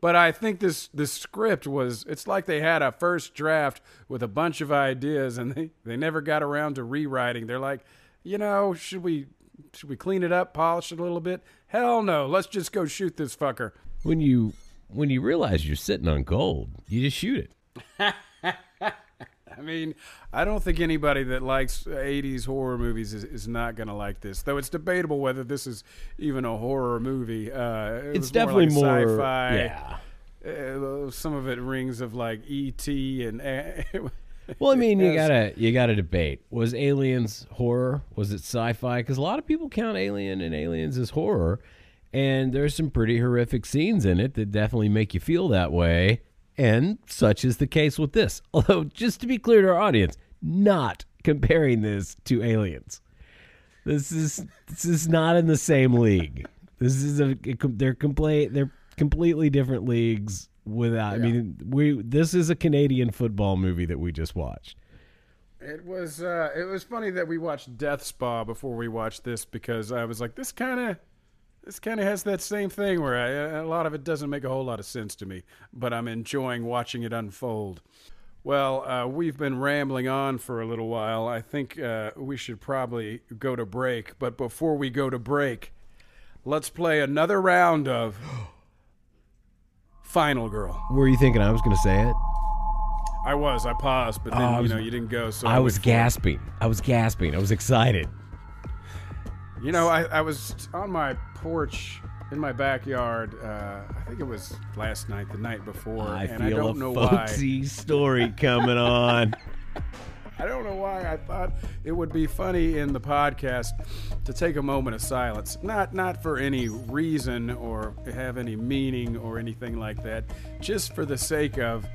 But I think this this script was it's like they had a first draft with a bunch of ideas and they, they never got around to rewriting. They're like, you know, should we should we clean it up, polish it a little bit? Hell no, let's just go shoot this fucker. When you when you realize you're sitting on gold, you just shoot it. I mean, I don't think anybody that likes 80s horror movies is, is not going to like this. Though it's debatable whether this is even a horror movie. Uh, it It's definitely more, like more- sci-fi. yeah. Uh, some of it rings of like E.T. and Well, I mean, you gotta you gotta debate. Was Aliens horror? Was it sci-fi? Because a lot of people count Alien and Aliens as horror, and there's some pretty horrific scenes in it that definitely make you feel that way. And such is the case with this. Although, just to be clear to our audience, not comparing this to Aliens. This is this is not in the same league. This is a they're complete they're completely different leagues. Without, I mean, we this is a Canadian football movie that we just watched. It was uh, it was funny that we watched Death Spa before we watched this because I was like, this kind of this kind of has that same thing where I, a lot of it doesn't make a whole lot of sense to me, but I'm enjoying watching it unfold. Well, uh, we've been rambling on for a little while. I think uh, we should probably go to break, but before we go to break, let's play another round of Final Girl. Were you thinking I was going to say it? I was, I paused, but then Oh, I you know you didn't go, so I was for it. gasping. I was gasping. I was excited. You know, I, I was on my porch in my backyard. Uh, I think it was last night, the night before, I and I don't a know why. folksy story coming on. I don't know why I thought it would be funny in the podcast to take a moment of silence. Not not for any reason or have any meaning or anything like that. Just for the sake of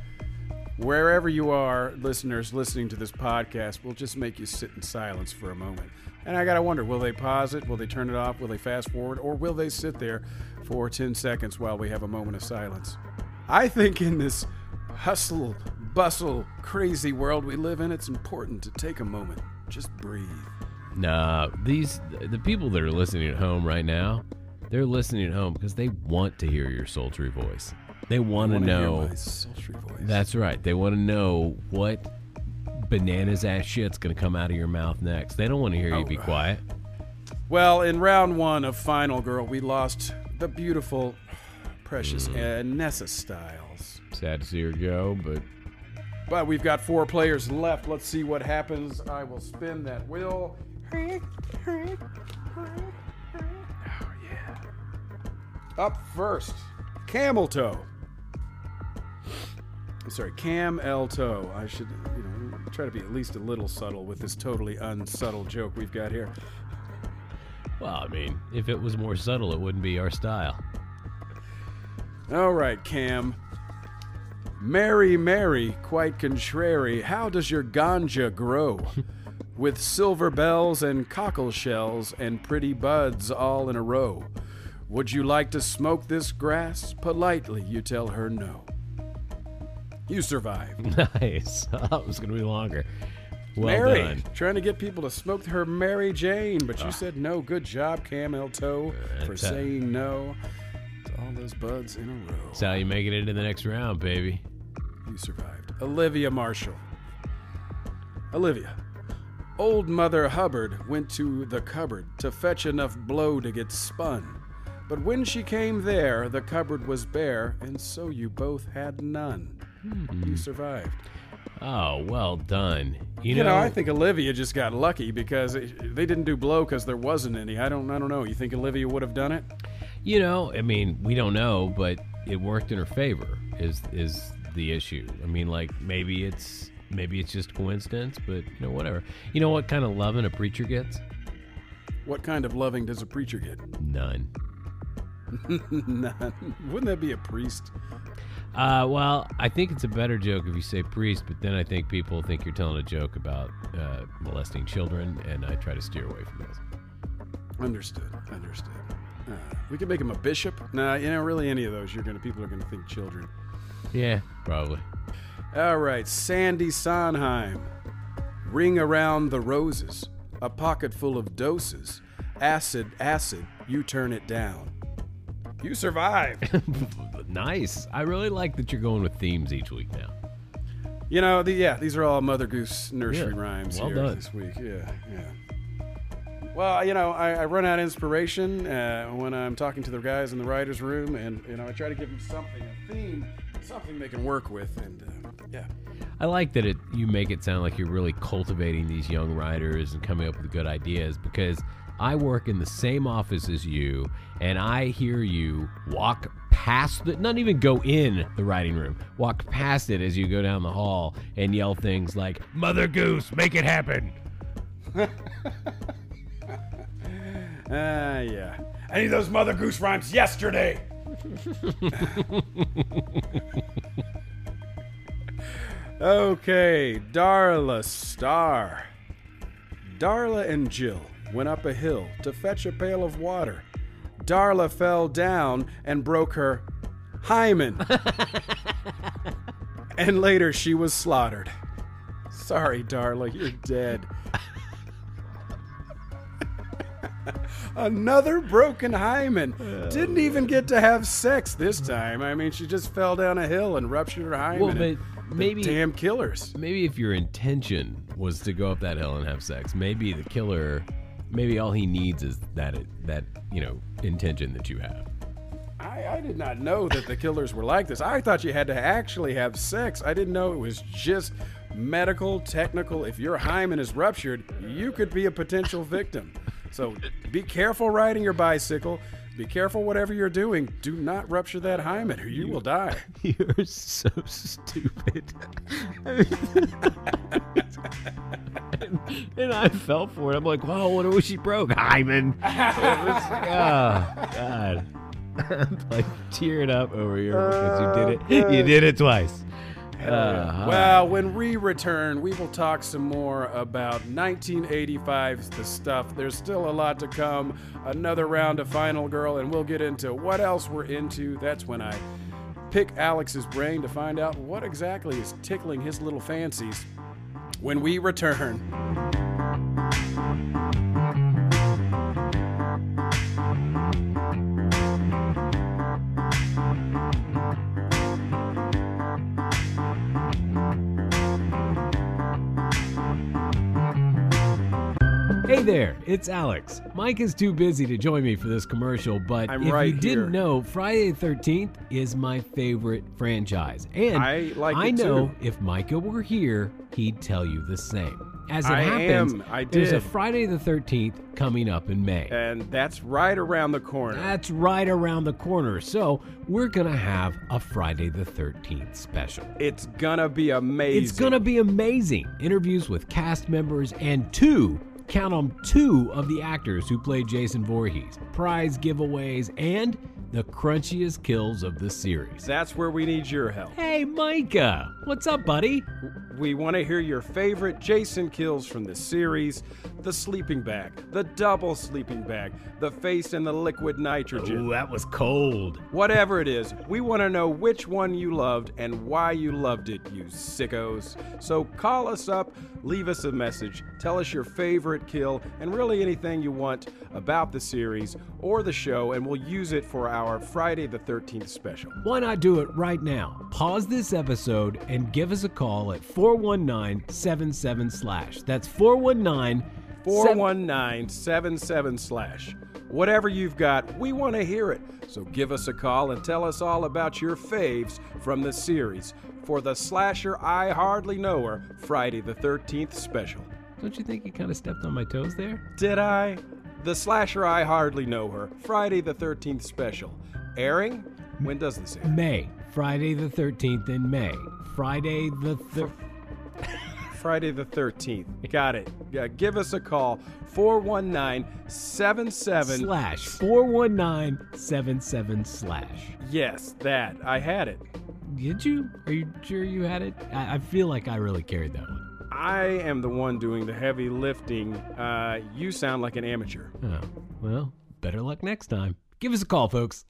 wherever you are, listeners listening to this podcast, we'll just make you sit in silence for a moment. And I gotta wonder, will they pause it? Will they turn it off? Will they fast forward? Or will they sit there for 10 seconds while we have a moment of silence? I think in this hustle, bustle, crazy world we live in, it's important to take a moment. Just breathe. Nah, these the people that are listening at home right now, they're listening at home because they want to hear your sultry voice. They want to know. That's right. They want to know what bananas ass shit's going to come out of your mouth next. They don't want to hear you be oh. quiet. Well, in round one of Final Girl, we lost the beautiful, precious mm. Nessa Styles. Sad to see her go, but But we've got four players left. Let's see what happens. I will spin that wheel. Oh, yeah. Up first, Camel Toe. I'm sorry, Cam L Toe. I should, you know, try to be at least a little subtle with this totally unsubtle joke we've got here. well, I mean, if it was more subtle, it wouldn't be our style. All right, Cam. Mary, Mary, quite contrary, how does your ganja grow? With silver bells and cockle shells and pretty buds all in a row. Would you like to smoke this grass? Politely, you tell her no. You survived. nice. I thought oh, it was going to be longer. Well Mary, done. trying to get people to smoke her Mary Jane, but you ah. said no. Good job, Cam El Toe, for saying no to all those buds in a row. That's how you make it into the next round, baby. You survived. Olivia Marshall. Olivia. Old Mother Hubbard went to the cupboard to fetch enough blow to get spun. But when she came there, the cupboard was bare, and so you both had none. Hmm. You survived. Oh, well done. You, You know, I think Olivia just got lucky because they didn't do blow because there wasn't any. I don't, I don't know. You think Olivia would have done it? You know, I mean, we don't know, but it worked in her favor. Is is the issue? I mean, like maybe it's maybe it's just coincidence, but you know, whatever. You know what kind of loving a preacher gets? What kind of loving does a preacher get? None. None. Wouldn't that be a priest? Uh, well, I think it's a better joke if you say priest, but then I think people think you're telling a joke about uh, molesting children, and I try to steer away from those. Understood. Understood. Uh, we could make him a bishop. Nah, you know, really, any of those, you're gonna people are gonna think children. Yeah, probably. All right, Sandy Sondheim. Ring around the roses. A pocket full of doses. Acid, acid. You turn it down. You survived. nice. I really like that you're going with themes each week now. you know, the, yeah, these are all Mother Goose nursery Yeah, rhymes well here done. this week. Yeah, yeah. Well, you know, I, I run out of inspiration uh, when I'm talking to the guys in the writers' room, and you know, I try to give them something, a theme, something they can work with, and uh, yeah. I like that it you make it sound like you're really cultivating these young writers and coming up with good ideas because I work in the same office as you and I hear you walk past the not even go in the writing room walk past it as you go down the hall and yell things like mother goose make it happen Ah, yeah. I need those Mother Goose rhymes yesterday. Okay, Darla Star. Darla and Jill went up a hill to fetch a pail of water. Darla fell down and broke her hymen. and later she was slaughtered. Sorry, Darla, you're dead. Another broken hymen. Didn't even get to have sex this time. I mean, she just fell down a hill and ruptured her hymen. Well, but maybe- damn killers. maybe if your intention was to go up that hill and have sex maybe the killer maybe all he needs is that that you know intention that you have I, I did not know that the killers were like this. I thought you had to actually have sex. I didn't know it was just medical, technical. If your hymen is ruptured, you could be a potential victim. So be careful riding your bicycle. Be careful whatever you're doing. Do not rupture that hymen or you will die. You're so stupid. and I fell for it. I'm like, wow, what was she broke? Hymen. It was- oh, God. I'm like tearing up over here because you did it. You did it twice. Uh, Well, when we return, we will talk some more about 1985's The Stuff. There's still a lot to come. Another round of Final Girl, and we'll get into what else we're into. That's when I pick Alex's brain to find out what exactly is tickling his little fancies. When we return. Hey there, it's Alex. Mike is too busy to join me for this commercial, but I'm if right you didn't know, Friday the 13th is my favorite franchise. And I like I know too. if Micah were here, he'd tell you the same. As it I happens, am. I there's a. Friday the 13th coming up in May. And that's right around the corner. That's right around the corner. So we're going to have a Friday the 13th special. It's gonna be amazing. It's going to be amazing. Interviews with cast members and two, count them, two of the actors who played Jason Voorhees, prize giveaways, and the crunchiest kills of the series. That's where we need your help. Hey, Micah. What's up, buddy? We want to hear your favorite Jason kills from the series the sleeping bag, the double sleeping bag, the face and the liquid nitrogen. Ooh, that was cold. Whatever it is, we want to know which one you loved and why you loved it, you sickos. So call us up, leave us a message, tell us your favorite kill, and really anything you want about the series or the show, and we'll use it for our Friday the 13th special. Why not do it right now? Pause this episode and give us a call at 419 77 slash. That's 419 41977 slash. Whatever you've got, we want to hear it. So give us a call and tell us all about your faves from the series for the Slasher I Hardly Know Her Friday the 13th special. Don't you think you kind of stepped on my toes there? Did I? The Slasher I Hardly Know Her Friday the 13th special. Airing? When does this air? May. Friday the 13th in May. Friday the thir- Friday the 13th. Got it. Yeah, give us a call 419 77 slash 41977 slash. Yes, that. I had it. Did you? Are you sure you had it? I, I feel like I really carried that one. I am the one doing the heavy lifting. Uh, you sound like an amateur. Oh, well, better luck next time. Give us a call, folks.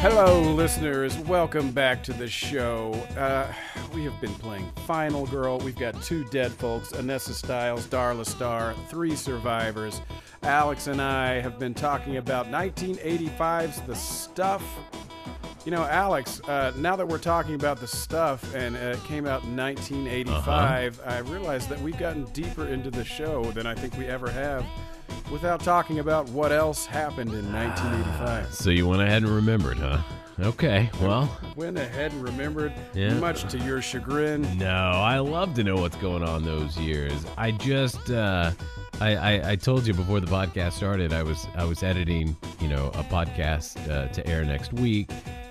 Hello, listeners. Welcome back to the show. Uh, we have been playing Final Girl. We've got two dead folks Anessa Styles, Darla Star, three survivors. Alex and I have been talking about 1985's The Stuff. You know, Alex, uh, now that we're talking about the stuff and uh, it came out in 1985, I realized that we've gotten deeper into the show than I think we ever have without talking about what else happened in 1985. So you went ahead and remembered, huh? Okay, well, Went ahead and remembered, Yeah. much to your chagrin. no, I love to know what's going on those years. I just, uh, I, I, I told you before the podcast started, I was, I was editing, you know, a podcast uh, to air next week,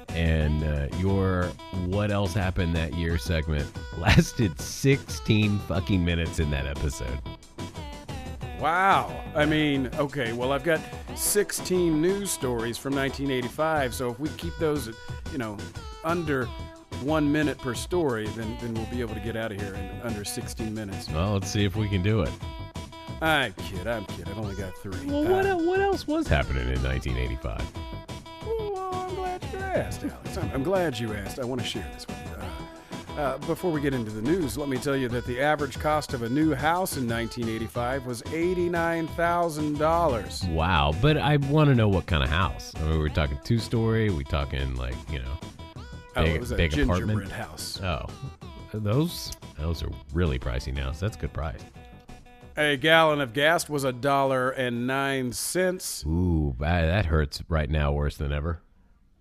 and uh, your "What Else Happened That Year" segment lasted 16 fucking minutes in that episode. Wow. I mean, okay, well, I've got 16 news stories from 1985, so if we keep those, at, you know, under one minute per story, then, then we'll be able to get out of here in under 16 minutes. Well, let's see if we can do it. I'm kid, I'm kid. I've only got three. Well, what, Uh, what else was happening in 1985? Asked, Alex. I'm, I'm glad you asked. I want to share this with you. Uh, uh, before we get into the news, let me tell you that the average cost of a new house in 1985 was $89,000. Wow, but I want to know what kind of house. I mean, we're talking two story. We talking like you know, Oh, big, it was a big apartment. house. Oh, those those are really pricey now. So that's a good price. A gallon of gas was a dollar and nine cents. Ooh, that hurts right now worse than ever.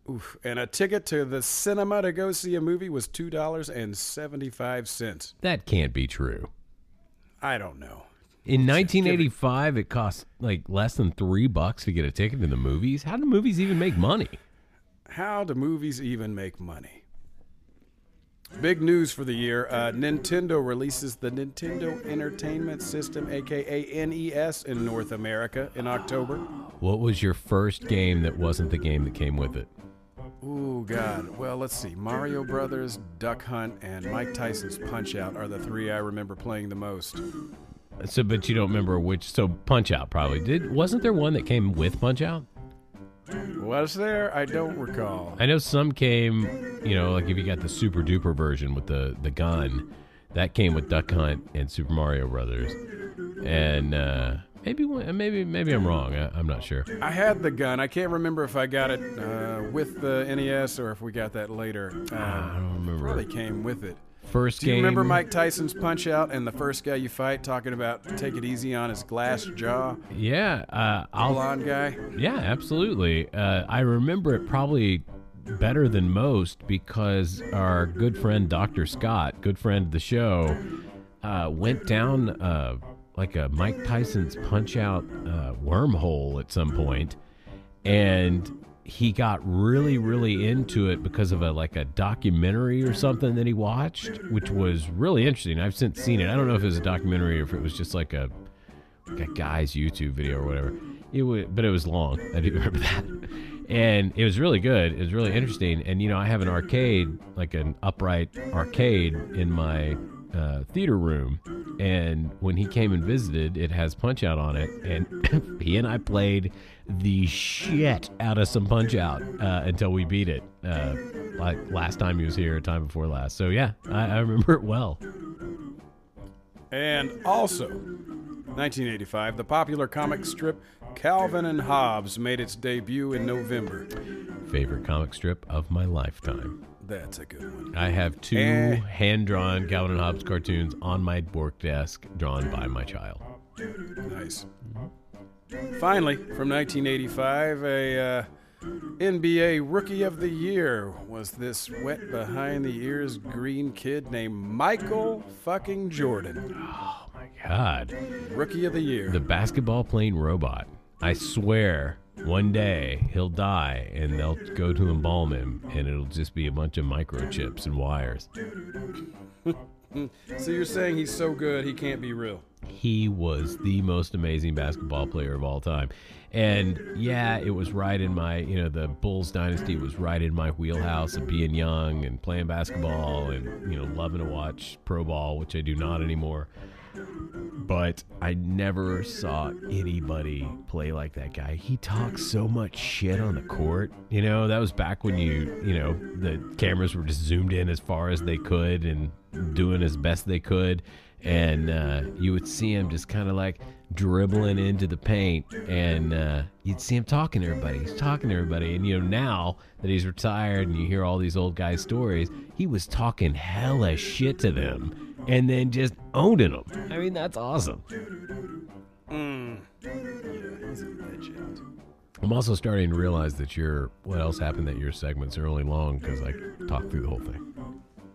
Oof. And a ticket to the cinema to go see a movie was two dollars and seventy-five cents. That can't be true. I don't know. In 1985, it cost like less than three bucks to get a ticket to the movies. How do movies even make money? How do movies even make money? Big news for the year. Uh, Nintendo releases the Nintendo Entertainment System, aka NES, in North America in October. What was your first game that wasn't the game that came with it? Ooh, God. Well, let's see. Mario Brothers, Duck Hunt, and Mike Tyson's Punch Out are the three I remember playing the most. So, but you don't remember which? So, Punch Out probably did. Wasn't there one that came with Punch Out? Was there? I don't recall. I know some came, you know, like if you got the super duper version with the the gun, that came with Duck Hunt and Super Mario Brothers, and uh, maybe maybe maybe I'm wrong. I, I'm not sure. I had the gun. I can't remember if I got it uh, with the NES or if we got that later. Uh, I don't remember. Probably came with it. First Do you game. remember Mike Tyson's Punch Out and the first guy you fight talking about take it easy on his glass jaw? Yeah, uh, I'll. Blonde guy? Yeah, absolutely. Uh, I remember it probably better than most because our good friend Dr. Scott, good friend of the show, uh, went down uh, like a Mike Tyson's Punch Out uh, wormhole at some point, and he got really, really into it because of a like a documentary or something that he watched, which was really interesting. I've since seen it. I don't know if it was a documentary or if it was just like a like a guy's YouTube video or whatever. It was, but it was long. I do remember that. and it was really good. It was really interesting. And you know, I have an arcade, like an upright arcade, in my uh, theater room. And when he came and visited, it has Punch Out on it, and he and I played the shit out of some Punch Out uh, until we beat it. Uh, like last time he was here, time before last. So yeah, I, I remember it well. And also, 1985, the popular comic strip Calvin and Hobbes made its debut in November. Favorite comic strip of my lifetime. That's a good one. I have two Eh. hand drawn Calvin and Hobbes cartoons on my work desk, drawn by my child. Nice. Finally, from 1985, a uh, NBA Rookie of the Year was this wet behind the ears green kid named Michael fucking Jordan. Oh my God. Rookie of the Year. The basketball playing robot. I swear, one day he'll die and they'll go to embalm him and it'll just be a bunch of microchips and wires. so you're saying he's so good he can't be real? He was the most amazing basketball player of all time. And yeah, it was right in my, you know, the Bulls dynasty was right in my wheelhouse of being young and playing basketball and, you know, loving to watch pro ball, which I do not anymore. But I never saw anybody play like that guy. He talks so much shit on the court. You know, that was back when you, you know, the cameras were just zoomed in as far as they could and doing as best they could. And uh, you would see him just kind of like dribbling into the paint, and uh, you'd see him talking to everybody. He's talking to everybody. And, you know, now that he's retired and you hear all these old guys' stories, he was talking hella shit to them and then just owning them. I mean, that's awesome. Yeah, he's a legend. I'm also starting to realize that your what else happened that your segments are only long because I talked through the whole thing.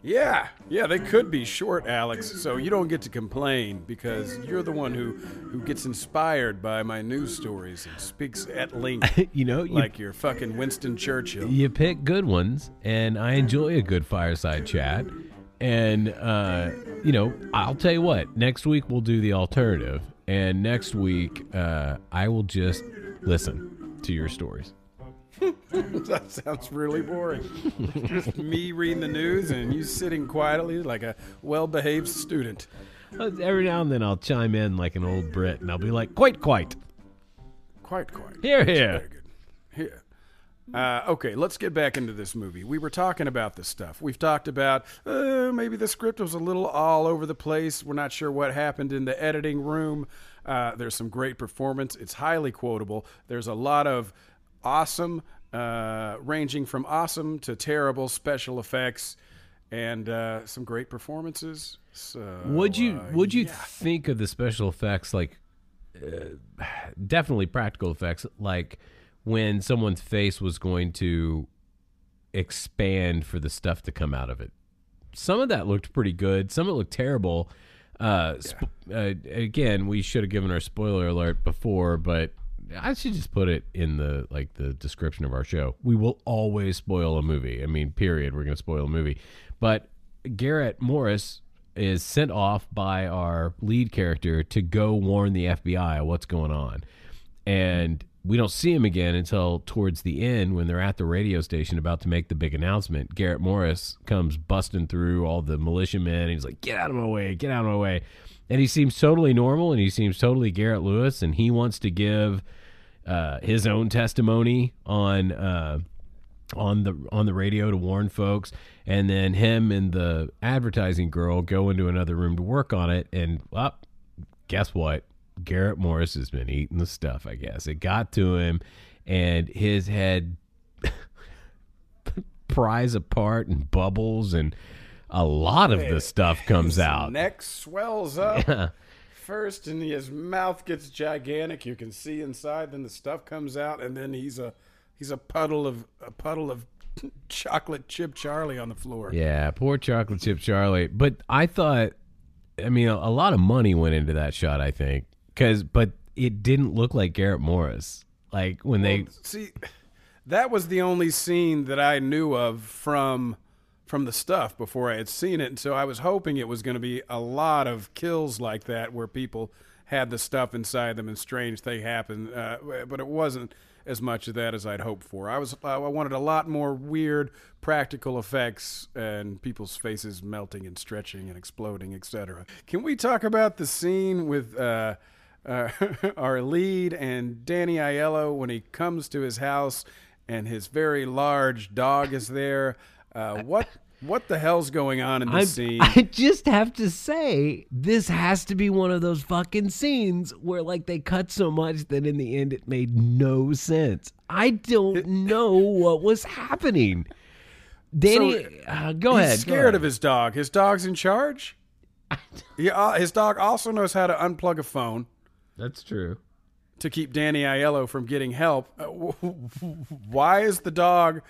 Yeah, yeah, they could be short, Alex. So you don't get to complain because you're the one who who gets inspired by my news stories and speaks at length you know, you, like you're fucking Winston Churchill. you pick good ones, and I enjoy a good fireside chat. And uh, you know, I'll tell you what. Next week we'll do the alternative, and next week uh, I will just listen to your stories. that sounds really boring. Just me reading the news and you sitting quietly like a well-behaved student. Uh, Every now and then I'll chime in like an old Brit, and I'll be like, "Quite, quite." Quite, quite. Here, That's. Very good. Here. Uh, okay, let's get back into this movie. We were talking about this stuff. We've talked about uh, maybe the script was a little all over the place. We're not sure what happened in the editing room. Uh, there's some great performance. It's highly quotable. There's a lot of awesome, uh, ranging from awesome to terrible special effects, and uh, some great performances. So, Would you uh, would you yeah. think of the special effects like uh, definitely practical effects like when someone's face was going to expand for the stuff to come out of it? Some of that looked pretty good. Some of it looked terrible. Uh, sp- uh, again, we should have given our spoiler alert before, but I should just put it in the like the description of our show. We will always spoil a movie. I mean, period. We're going to spoil a movie. But Garrett Morris is sent off by our lead character to go warn the FBI what's going on. And we don't see him again until towards the end when they're at the radio station about to make the big announcement. Garrett Morris comes busting through all the militiamen. He's like, "Get out of my way! Get out of my way!" And he seems totally normal, and he seems totally Garrett Lewis, and he wants to give uh, his own testimony on uh, on the on the radio to warn folks, and then him and the advertising girl go into another room to work on it. And well, guess what? Garrett Morris has been eating the stuff. I guess it got to him, and his head pries apart and bubbles, and a lot of the stuff comes His out. Neck swells up first, and his mouth gets gigantic. You can see inside. Then the stuff comes out, and then he's a he's a puddle of a puddle of chocolate chip Charlie on the floor. Yeah, poor chocolate chip Charlie. But I thought, I mean, a, a lot of money went into that shot. I think because, but it didn't look like Garrett Morris. Like when they, See, that was the only scene that I knew of from from the stuff before I had seen it, and so I was hoping it was going to be a lot of kills like that where people had the stuff inside them and strange thing happened. Uh, but it wasn't as much of that as I'd hoped for. I was I wanted a lot more weird practical effects and people's faces melting and stretching and exploding, etc. Can we talk about the scene with uh, uh, our lead and Danny Aiello when he comes to his house and his very large dog is there? Uh, what what the hell's going on in this I'm- scene? I just have to say, this has to be one of those fucking scenes where like they cut so much that in the end it made no sense. I don't know what was happening. Danny, So, uh, go He's ahead. go scared ahead. of his dog. His dog's in charge. Yeah, uh, his dog also knows how to unplug a phone That's true. to keep Danny Aiello from getting help. Uh, why is the dog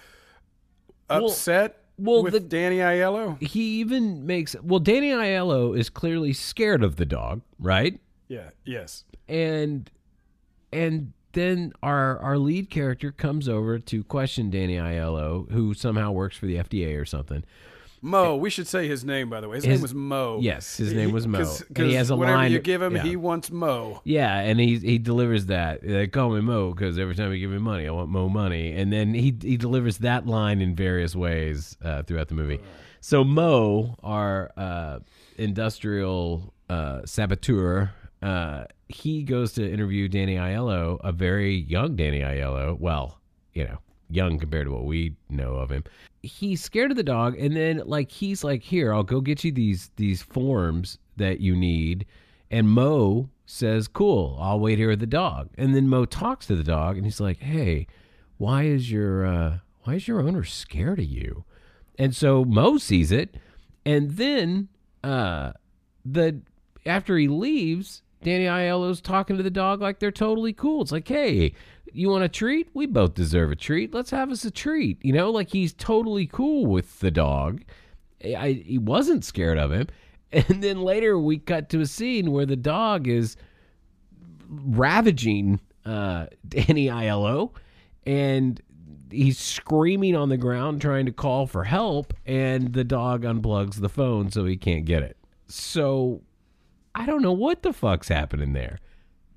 upset well, with the- Danny Aiello? He even makes well. Danny Aiello is clearly scared of the dog, right? Yeah. Yes. and and then our our lead character comes over to question Danny Aiello, who somehow works for the FDA or something. Mo. We should say his name by the way. His, His- name was Mo. yes, his name was Mo. 'cause- And he has a whatever line- you give him, yeah. he wants Mo. Yeah, and he he delivers that. They call me Mo because every time you give me money, I want Mo money. And then he he delivers that line in various ways uh, throughout the movie. So Mo, our uh, industrial uh, saboteur, uh, he goes to interview Danny Aiello, a very young Danny Aiello. Well, you know, young compared to what we know of him. He's scared of the dog, and then like he's like, "Here, I'll go get you these these forms that you need." And Mo says, "Cool, I'll wait here with the dog." And then Mo talks to the dog, and he's like, "Hey, why is your uh, why is your owner scared of you?" And so Mo sees it, and then uh, the after he leaves, Danny Aiello's talking to the dog like they're totally cool. It's like, "Hey, you want a treat? We both deserve a treat. Let's have us a treat." You know, like he's totally cool with the dog. I, he wasn't scared of him. And then later we cut to a scene where the dog is ravaging uh, Danny Aiello, and he's screaming on the ground trying to call for help, and the dog unplugs the phone so he can't get it. So I don't know what the fuck's happening there.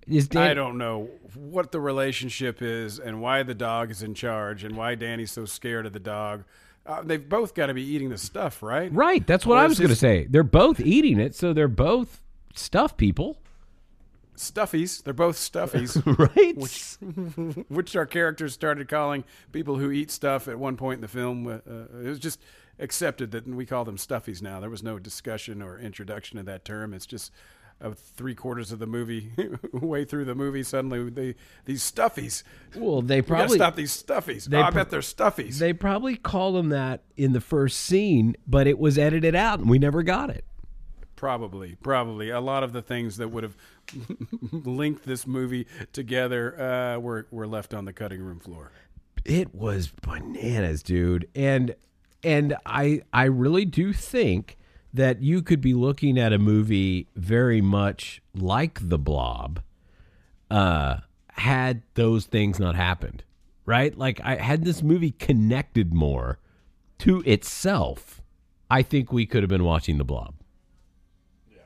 Is Dan- I don't know what the relationship is and why the dog is in charge and why Danny's so scared of the dog. Uh, they've both got to be eating the stuff, right? Right, that's what Or I was going to say. They're both eating it, so they're both stuff people, Stuffies. They're both stuffies, right? which our characters started calling people who eat stuff at one point in the film. Uh, uh, it was just accepted that we call them stuffies now. There was no discussion or introduction of that term. It's just uh, three quarters of the movie, way through the movie, suddenly they these stuffies. well, they probably stop these stuffies. they oh, I pro- bet they're stuffies. They probably called them that in the first scene, but it was edited out and we never got it. Probably, probably. A lot of the things that would have linked this movie together uh, were were left on the cutting room floor. It was bananas, dude. And and I I really do think that you could be looking at a movie very much like The Blob uh had those things not happened. Right? Like I had this movie connected more to itself. I think we could have been watching The Blob. Yeah.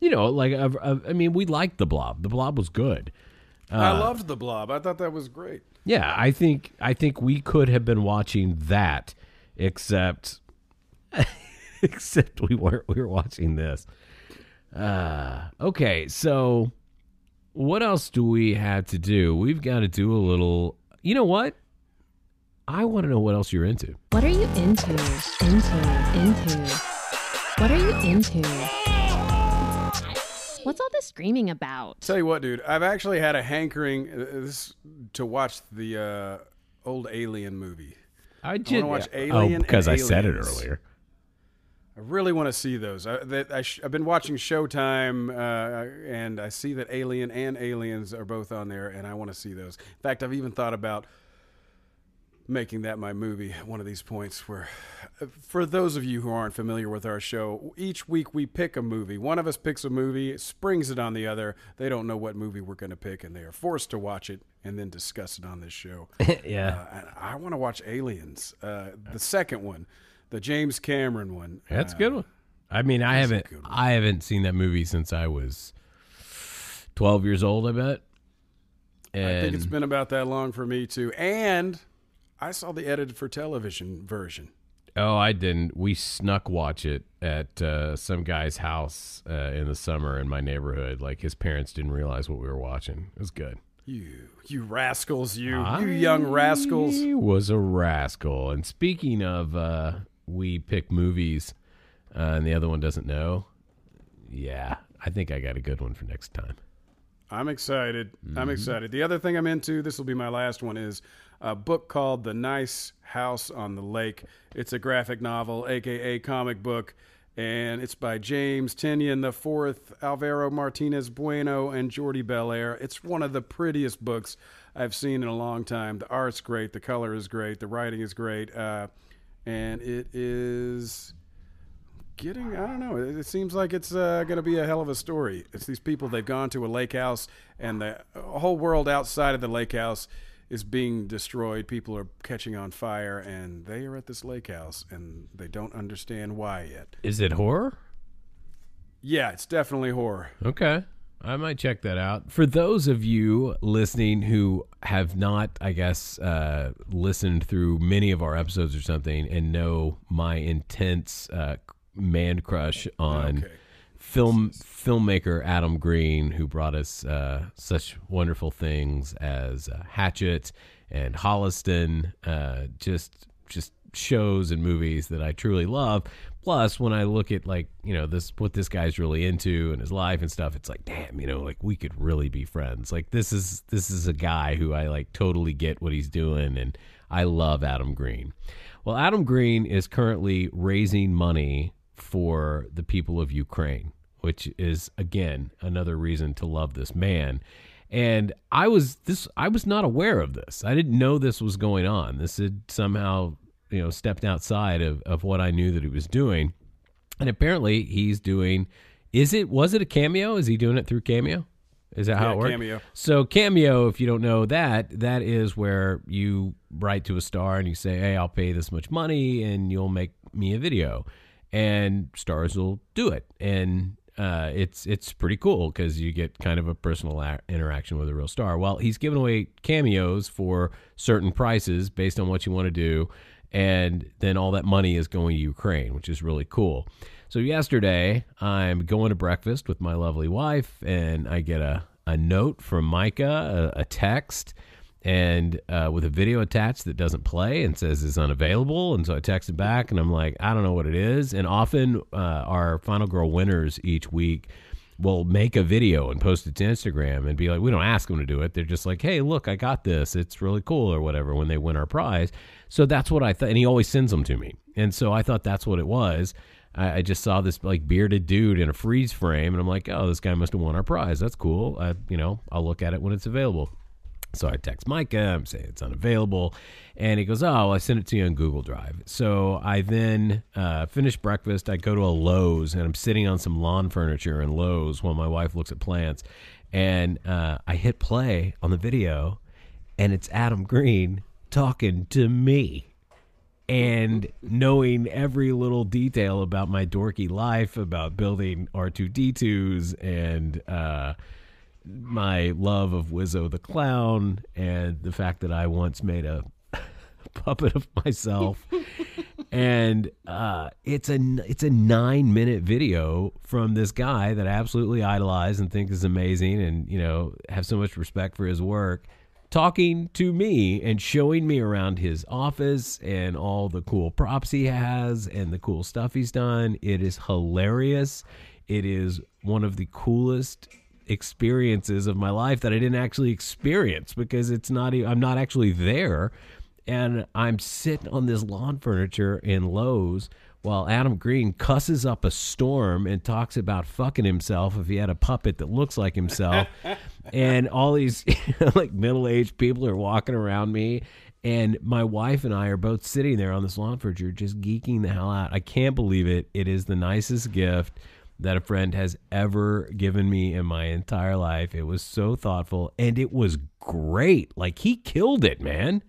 You know, like uh, uh, I mean, we liked the Blob. The Blob was good. I loved the Blob. I thought that was great. Yeah, I think I think we could have been watching that, except except we weren't. We were watching this. Uh, okay, so what else do we have to do? We've got to do a little. You know what? I want to know what else you're into. What are you into? Into, into. What are you into? What's all this screaming about? Tell you what, dude. I've actually had a hankering uh, this, to watch the uh, old Alien movie. I didn't wanna watch Alien Oh, and because I said it Aliens. earlier. I really want to see those. I, that, I sh- I've been watching Showtime, uh, and I see that Alien and Aliens are both on there, and I want to see those. In fact, I've even thought about making that my movie one of these points where for those of you who aren't familiar with our show each week we pick a movie. One of us picks a movie springs it on the other. They don't know what movie we're going to pick and they are forced to watch it and then discuss it on this show. Yeah, uh, and i want to watch aliens uh, the second one the james cameron one that's a Uh, good one. I mean, I haven't. I haven't seen that movie since I was 12 years old, I bet. And I think it's been about that long for me too. And I saw the edited for television version. Oh, I didn't. We snuck watch it at uh, some guy's house uh, in the summer in my neighborhood. Like his parents didn't realize what we were watching. It was good. You, you rascals, you, you young rascals. He was a rascal. And speaking of, uh, we pick movies, uh, and the other one doesn't know. Yeah, I think I got a good one for next time. I'm excited. Mm-hmm. I'm excited. The other thing I'm into, this will be my last one, is a book called The Nice House on the Lake. It's a graphic novel, aka comic book, and it's by James Tynion the Fourth, Alvaro Martinez Bueno, and Jordie Bellaire. It's one of the prettiest books I've seen in a long time. The art's great, the color is great, the writing is great, uh, and it is getting i don't know it, it seems like it's uh, going to be a hell of a story it's these people they've gone to a lake house and the whole world outside of the lake house is being destroyed people are catching on fire and they are at this lake house and they don't understand why yet Is it horror? yeah it's definitely horror Okay. I might check that out. For those of you listening who have not, I guess, uh, listened through many of our episodes or something and know my intense uh, man crush on Okay. film filmmaker Adam Green, who brought us uh, such wonderful things as uh, Hatchet and Holliston, uh, just just shows and movies that I truly love. Plus, when I look at like you know this what this guy's really into and his life and stuff, it's like damn, you know, like we could really be friends. Like this is this is a guy who I like totally get what he's doing, and I love Adam Green. Well, Adam Green is currently raising money for the people of Ukraine, which is again another reason to love this man. And I was this I was not aware of this. I didn't know this was going on. This had somehow, you know, stepped outside of, of what I knew that he was doing. And apparently he's doing is it was it a cameo? Is he doing it through cameo? Is that how it works? Cameo. So cameo, if you don't know that, that is where you write to a star and you say, "Hey, I'll pay this much money, and you'll make me a video," and stars will do it, and uh, it's it's pretty cool because you get kind of a personal a- interaction with a real star. Well, he's giving away cameos for certain prices based on what you want to do, and then all that money is going to Ukraine, which is really cool. So yesterday, I'm going to breakfast with my lovely wife, and I get a, a note from Micah, a, a text, and uh, with a video attached that doesn't play and says is unavailable. And so I texted back, and I'm like, I don't know what it is. And often uh, our Final Girl winners each week will make a video and post it to Instagram and be like, we don't ask them to do it. They're just like, hey, look, I got this. It's really cool or whatever when they win our prize. So that's what I thought. And he always sends them to me. And so I thought that's what it was. I, I just saw this like bearded dude in a freeze frame, and I'm like, oh, this guy must have won our prize. That's cool. I, you know, I'll look at it when it's available. So I text Micah, I'm saying it's unavailable. And he goes, Oh, well, I sent it to you on Google Drive. So I then uh, finish breakfast. I go to a Lowe's and I'm sitting on some lawn furniture in Lowe's while my wife looks at plants. And uh, I hit play on the video, and it's Adam Green talking to me and knowing every little detail about my dorky life, about building R2D2s and uh, my love of Wizzo the Clown, and the fact that I once made a puppet of myself. and uh, it's a it's a nine minute video from this guy that I absolutely idolize and think is amazing, and you know have so much respect for his work talking to me and showing me around his office and all the cool props he has and the cool stuff he's done. It is hilarious. It is one of the coolest experiences of my life that I didn't actually experience because it's not I'm not actually there and I'm sitting on this lawn furniture in Lowe's while Adam Green cusses up a storm and talks about fucking himself if he had a puppet that looks like himself. and all these like middle-aged people are walking around me and my wife and I are both sitting there on this lawn furniture just geeking the hell out. I can't believe it. It is the nicest gift that a friend has ever given me in my entire life. It was so thoughtful and it was great. Like he killed it, man.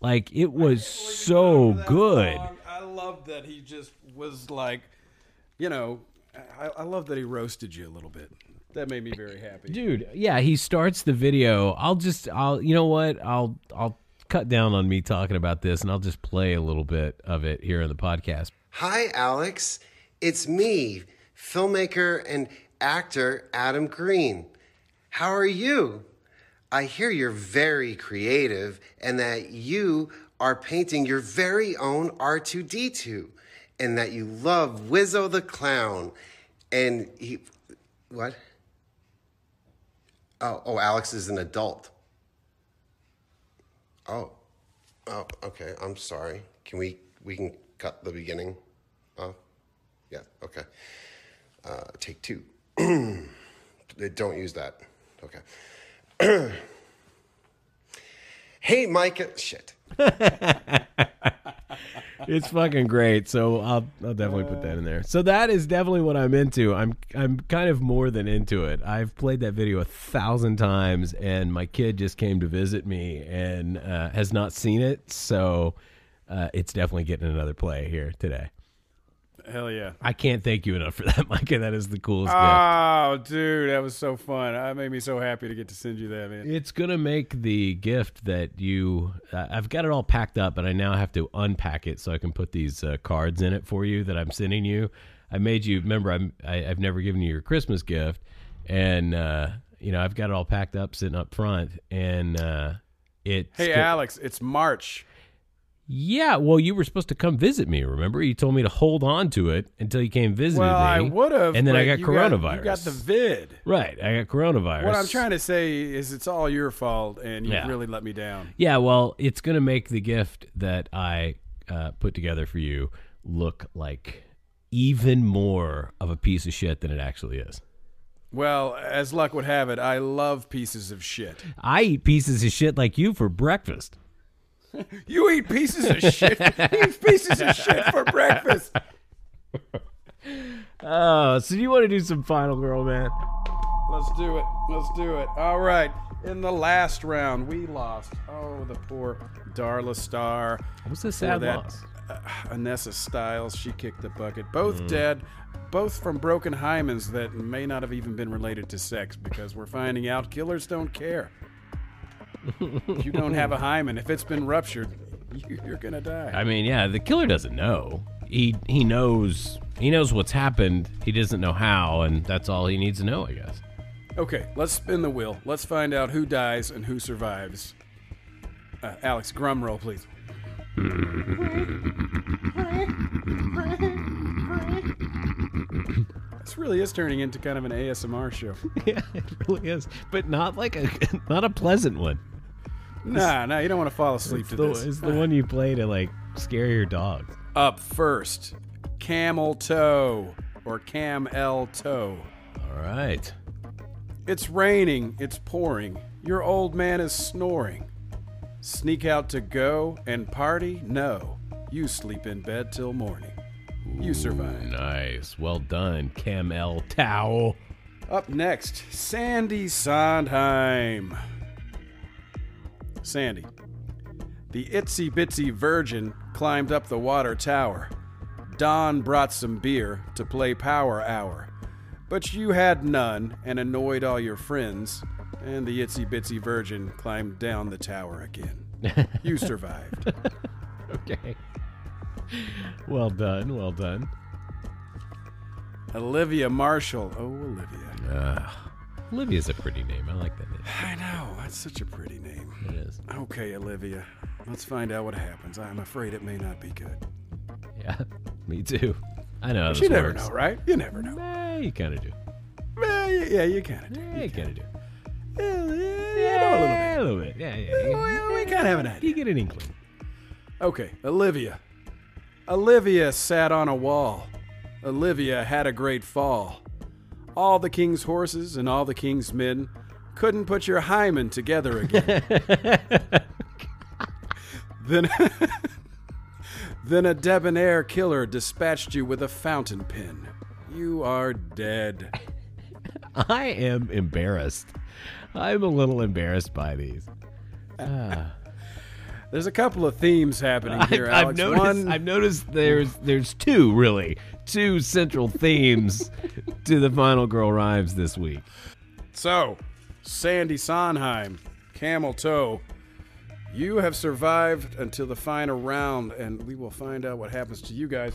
Like it was so good. I love that he just was like, you know, I, I love that he roasted you a little bit. That made me very happy. dude yeah he starts the video i'll just i'll you know what i'll i'll cut down on me talking about this and i'll just play a little bit of it here in the podcast Hi, Alex. It's me, filmmaker and actor Adam Green. How are you? I hear you're very creative and that you are painting your very own R2D2 and that you love Wizzo the Clown. And he. What? Oh, oh, Alex is an adult. Oh. Oh, okay. I'm sorry. Can we we can cut the beginning? Oh, yeah. Okay. Uh, take two. Don't use that. Okay. hey, Micah. Shit. it's fucking great. So i'll i'll definitely put that in there. So that is definitely what i'm into. I'm i'm kind of more than into it. I've played that video a thousand times and my kid just came to visit me and uh, has not seen it. So uh, it's definitely getting another play here today Hell yeah. i can't thank you enough for that micah that is the coolest gift Oh, dude, that was so fun. That made me so happy to get to send you that, man. It's gonna make the gift that you. Uh, I've got it all packed up, but I now have to unpack it so I can put these uh, cards in it for you that I'm sending you. I made you remember. I'm. I, I've never given you your Christmas gift, and uh, you know I've got it all packed up, sitting up front, and uh, it. Hey, Alex, it's March. Yeah, well, you were supposed to come visit me. Remember, you told me to hold on to it until you came visit Well, me. I would have. and then I got you coronavirus. you got the vid. right. I got coronavirus. What I'm trying to say is it's all your fault, and you Yeah. really let me down. Yeah, well, it's going to make the gift that I uh, put together for you look like even more of a piece of shit than it actually is. Well, as luck would have it, I love pieces of shit. I eat pieces of shit like you for breakfast. You eat pieces of shit. eat pieces of shit for breakfast. Oh, so you want to do some Final Girl, man? Let's do it. Let's do it. All right. In the last round, we lost. Oh, the poor Darla Star. What's Poor sad that loss? uh, Anessa Styles, she kicked the bucket. Both dead, both from broken hymens that may not have even been related to sex because we're finding out killers don't care. If you don't have a hymen, if it's been ruptured, you- you're gonna die. I mean, yeah, the killer doesn't know. He he knows he knows what's happened. He doesn't know how, and that's all he needs to know, I guess. Okay, let's spin the wheel. Let's find out who dies and who survives. Uh, Alex, drum roll, please. this really is turning into kind of an ASMR show. yeah, it really is, but not like a not a pleasant one. Nah, nah, you don't want to fall asleep to the, this. it's the one you play to like scare your dog. Up first, camel toe or cam L toe. All right. It's raining, it's pouring. Your old man is snoring. Sneak out to go and party? No. You sleep in bed till morning. You survive. Nice. Well done, Cam L. Up next, Sandy Sondheim. Sandy. The itsy bitsy virgin climbed up the water tower. Don brought some beer to play Power Hour. But you had none and annoyed all your friends, and the itsy bitsy virgin climbed down the tower again. You survived. Okay. Well done. Well done. Olivia Marshall. Oh, Olivia. Olivia's a pretty name. I like that name. I know, that's such a pretty name. It is. Okay, Olivia. Let's find out what happens. I'm afraid it may not be good. Yeah. Me too. I know. But you never works. know, right? You never know. Eh, you kind of do. Well, yeah, you kind of do. Yeah, you kind of do. Yeah, yeah, you know a little bit. Yeah, a little bit. Yeah, yeah. Well, we kind of have an idea. you get an inkling. Okay, Olivia. Olivia sat on a wall. Olivia had a great fall. All the king's horses and all the king's men couldn't put your hymen together again. then, then a debonair killer dispatched you with a fountain pen. You are dead. I am embarrassed. I'm a little embarrassed by these. Ah. There's a couple of themes happening here, I've, I've noticed. One, I've noticed there's there's two really two central themes to the Final Girl rhymes this week. So, Sandy Sondheim, Camel Toe, you have survived until the final round, and we will find out what happens to you guys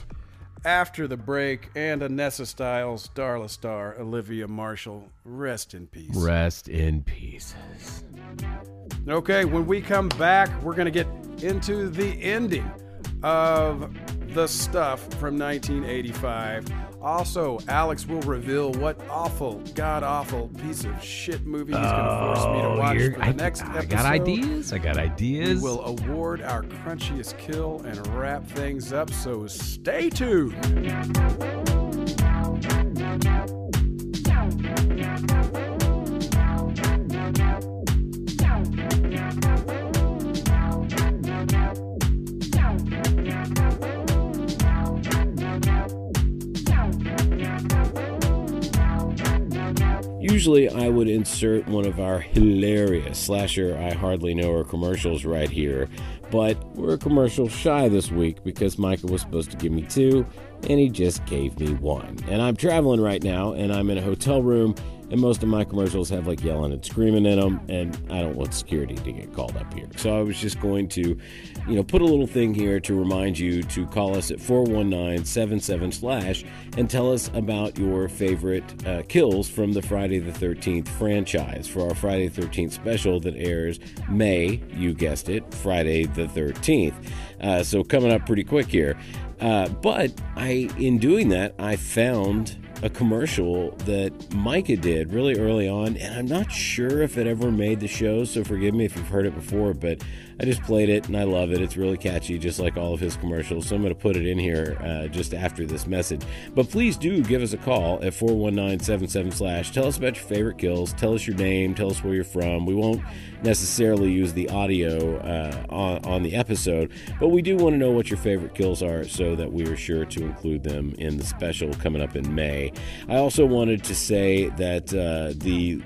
after the break. And Anessa Styles, Darla Star, Olivia Marshall, rest in peace. Rest in pieces. Okay, when we come back, we're going to get into the ending of the stuff from 1985. Also, Alex will reveal what awful, god awful piece of shit movie he's going to force me to oh, watch for the I, next I episode. got ideas. I got ideas. We will award our crunchiest kill and wrap things up, so stay tuned. Usually, I would insert one of our hilarious slasher I hardly know her commercials right here, but we're commercial shy this week because Micah was supposed to give me two, and he just gave me one. And I'm traveling right now, and I'm in a hotel room, and most of my commercials have like yelling and screaming in them, and I don't want security to get called up here. So I was just going to, you know, put a little thing here to remind you to call us at 419 77 slash and tell us about your favorite uh, kills from the Friday the 13th franchise for our Friday the 13th special that airs May, you guessed it, Friday the 13th. Uh, so coming up pretty quick here. Uh, but I, in doing that, I found a commercial that Micah did really early on, and I'm not sure if it ever made the show, so forgive me if you've heard it before, but I just played it and I love it. It's really catchy, just like all of his commercials. So I'm going to put it in here uh, just after this message. But please do give us a call at 419 slash. Tell us about your favorite kills. Tell us your name. Tell us where you're from. We won't necessarily use the audio uh, on, on the episode, but we do want to know what your favorite kills are so that we are sure to include them in the special coming up in May. I also wanted to say that uh, the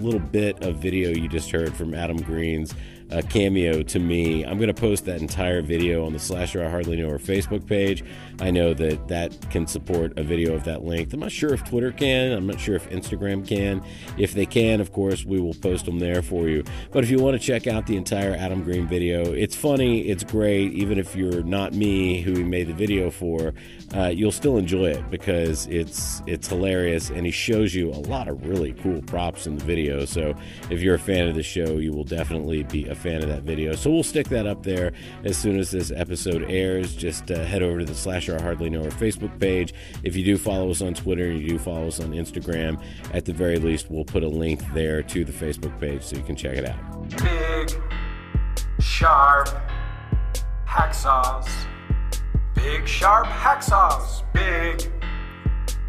little bit of video you just heard from Adam Green's uh, cameo to me. I'm going to post that entire video on the Slasher I Hardly Know Her Facebook page. I know that that can support a video of that length. I'm not sure if Twitter can. I'm not sure if Instagram can. If they can, of course, we will post them there for you. But if you want to check out the entire Adam Green video, it's funny, it's great. Even if you're not me, who he made the video for, uh, you'll still enjoy it because it's it's hilarious and he shows you a lot of really cool props in the video. So if you're a fan of the show, you will definitely be a fan of that video. So we'll stick that up there as soon as this episode airs. Just uh, head over to the Slasher I Hardly Know Her Facebook page. If you do follow us on Twitter and you do follow us on Instagram, at the very least, we'll put a link there to the Facebook page so you can check it out. Big, sharp hacksaws. Big, sharp hacksaws. Big,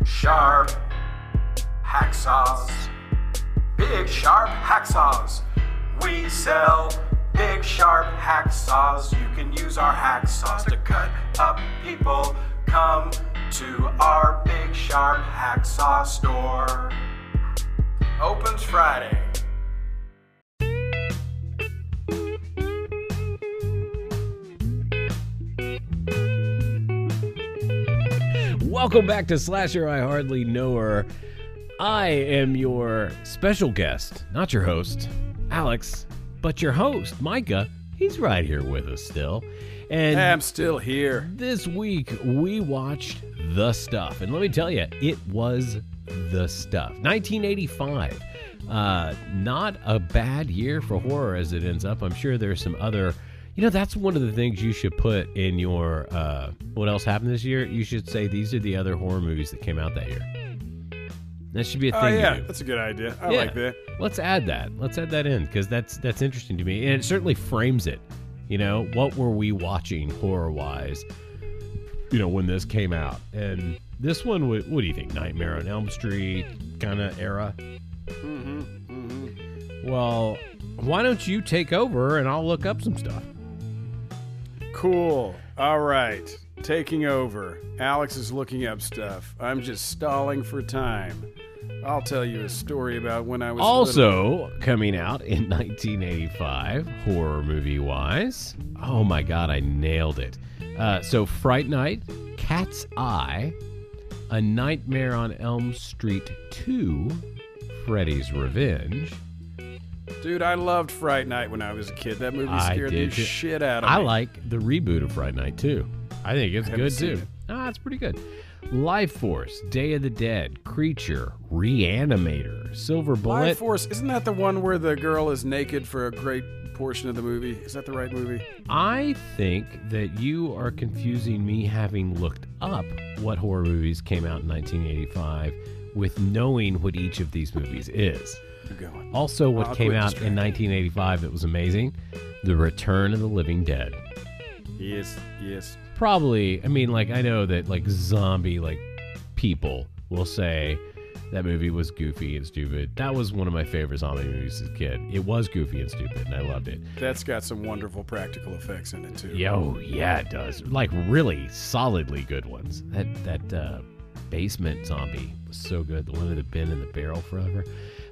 sharp hacksaws. Big, sharp hacksaws. We sell big, sharp hacksaws. You can use our hacksaws to cut up people. Come to our big, sharp hacksaw store. Opens Friday. Welcome back to Slasher I Hardly Know Her. I am your special guest, not your host, Alex, but your host, Micah. He's right here with us still. And I'm still here. this week we watched The Stuff. And let me tell you, it was The Stuff. 1985. Uh, not a bad year for horror as it ends up. I'm sure there's some other. You know, that's one of the things you should put in your. Uh, what else happened this year? You should say these are the other horror movies that came out that year. That should be a thing. Oh thing. yeah, you do. that's a good idea. I Yeah. like that. Let's add that. Let's add that in because that's that's interesting to me, and it certainly frames it. You know, what were we watching horror wise? You know, when this came out, and this one, what, what do you think? Nightmare on Elm Street kind of era. Mm-hmm. Mm-hmm. Well, why don't you take over and I'll look up some stuff. Cool. All right. Taking over. Alex is looking up stuff. I'm just stalling for time. I'll tell you a story about when I was little. Also coming out in 1985, horror movie wise. Oh my god, I nailed it. Uh, so Fright Night, Cat's Eye, A Nightmare on Elm Street 2, Freddy's Revenge. Dude, I loved Fright Night when I was a kid. That movie scared the too. shit out of I me. I like the reboot of Fright Night too. I think it's haven't good too. it. Ah, it's pretty good. Life Force, Day of the Dead, Creature, Reanimator, Silver Bullet. Life Force, isn't that the one where the girl is naked for a great portion of the movie? Is that the right movie? I think that you are confusing me having looked up what horror movies came out in 1985 with knowing what each of these movies is. Also, what I'll came out in 1985 that was amazing The Return of the Living Dead. Yes, yes. Probably, I mean, like, I know that, like, zombie, like, people will say that movie was goofy and stupid. That was one of my favorite zombie movies as a kid. It was goofy and stupid, and I loved it. That's got some wonderful practical effects in it too. Yo, yeah, it does. Like really solidly good ones. That that uh, basement zombie was so good. The one that had been in the barrel forever.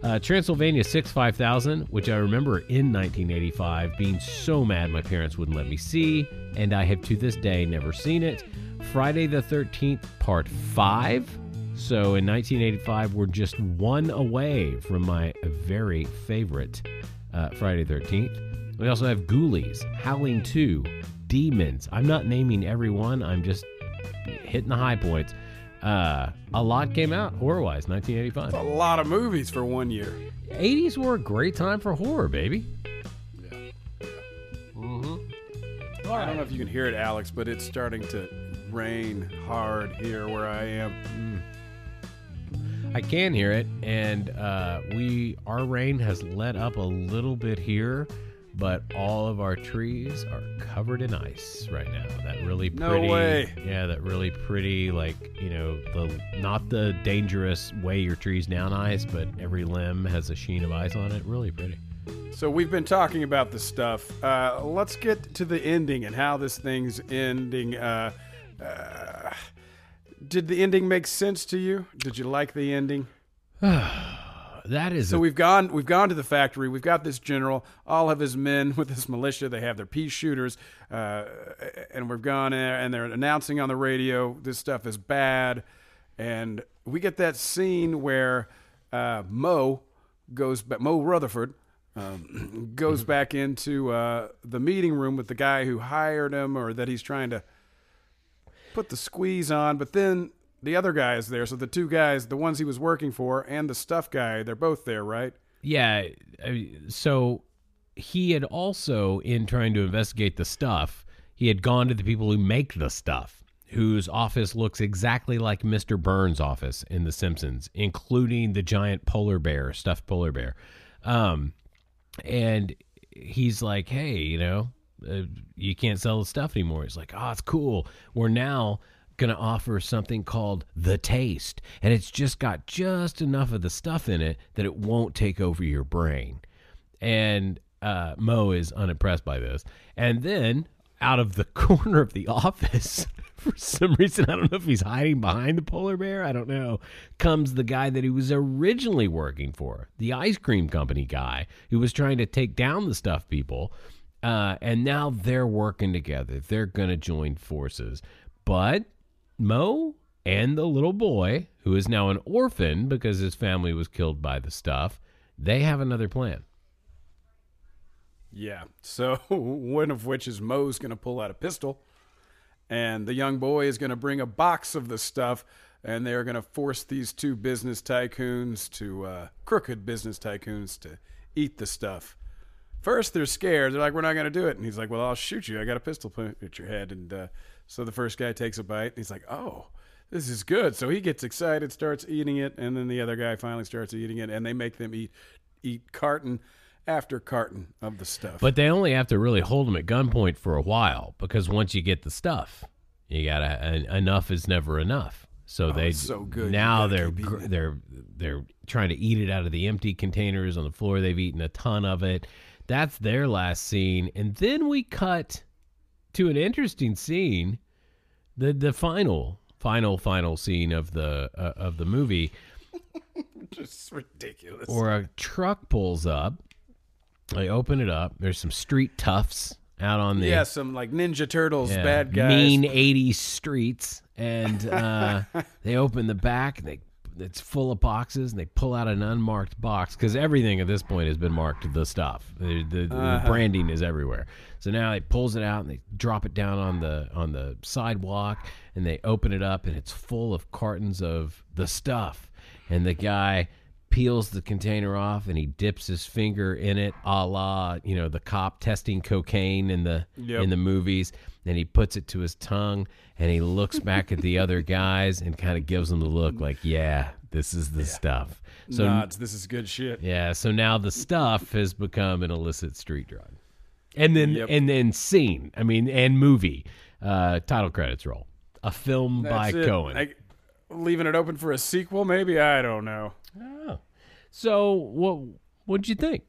Uh, Transylvania Six Five Thousand, which I remember in 1985 being so mad my parents wouldn't let me see, and I have to this day never seen it. Friday the 13th Part Five. So in 1985, we're just one away from my very favorite uh, Friday the 13th. We also have Ghoulies, Howling 2, Demons. I'm not naming everyone, I'm just hitting the high points. Uh, a lot came out horror wise, 1985. A lot of movies for one year. 80s were a great time for horror, baby. I don't know if you can hear it, Alex, but it's starting to rain hard here where I am. I can hear it, and uh, we our rain has let up a little bit here, but all of our trees are covered in ice right now. That really pretty, No way. yeah, that really pretty, like you know, the not the dangerous way your trees down ice, but every limb has a sheen of ice on it. Really pretty. So we've been talking about the stuff. Uh, let's get to the ending and how this thing's ending. Uh, uh, did the ending make sense to you? Did you like the ending? That is So a- we've gone we've gone to the factory. We've got this general, all of his men with this militia. They have their pea shooters, uh, and we've gone there and they're announcing on the radio this stuff is bad. And we get that scene where uh, Mo goes back. Mo Rutherford um, goes back into uh, the meeting room with the guy who hired him, or that he's trying to put the squeeze on. But then the other guy is there. So the two guys, the ones he was working for, and the stuff guy, they're both there, right? Yeah. So he had also, in trying to investigate the stuff, he had gone to the people who make the stuff, whose office looks exactly like Mr. Burns' office in The Simpsons, including the giant polar bear, stuffed polar bear. Um, and he's like, hey, you know, uh, you can't sell the stuff anymore. He's like, oh, it's cool. We're now going to offer something called the taste. And it's just got just enough of the stuff in it that it won't take over your brain. And uh, Mo is unimpressed by this. And then out of the corner of the office, for some reason, I don't know if he's hiding behind the polar bear, I don't know, comes the guy that he was originally working for, the ice cream company guy who was trying to take down the stuff people. Uh, and now they're working together. They're going to join forces. But Mo and the little boy, who is now an orphan because his family was killed by the stuff, they have another plan. Yeah. So one of which is Mo's going to pull out a pistol, and the young boy is going to bring a box of the stuff, and they're going to force these two business tycoons to uh, crooked business tycoons to eat the stuff. First, they're scared. They're like, "We're not going to do it." And he's like, "Well, I'll shoot you. I got a pistol at your head." And uh, so the first guy takes a bite, and he's like, "Oh." This is good. So he gets excited, starts eating it, and then the other guy finally starts eating it, and they make them eat eat carton after carton of the stuff. But they only have to really hold them at gunpoint for a while because once you get the stuff, you gotta en- enough is never enough. So oh, they Oh, it's so good. Now they're keep eating gr- it. they're they're trying to eat it out of the empty containers on the floor. They've eaten a ton of it. That's their last scene, and then we cut to an interesting scene, the the final final final scene of the uh, of the movie Just ridiculous. or a truck pulls up. They open it up. There's some street toughs out on the yeah, some like Ninja Turtles yeah, bad guys. mean '80s streets, and uh, they open the back. And they it's full of boxes, and they pull out an unmarked box because everything at this point has been marked the stuff. The, the, the Uh-huh. branding is everywhere. So now he pulls it out and they drop it down on the on the sidewalk, and they open it up, and it's full of cartons of the stuff. And the guy peels the container off and he dips his finger in it, a la you know the cop testing cocaine in the Yep. in the movies. And he puts it to his tongue and he looks back at the other guys and kind of gives them the look like, yeah, this is the stuff. So Nods. This is good shit. yeah, so now the stuff has become an illicit street drug. And then Yep. and then scene. I mean, and movie. Uh title credits roll. A film by it. Cohen. Like, leaving it open for a sequel, maybe. I don't know. Oh. So what what'd you think?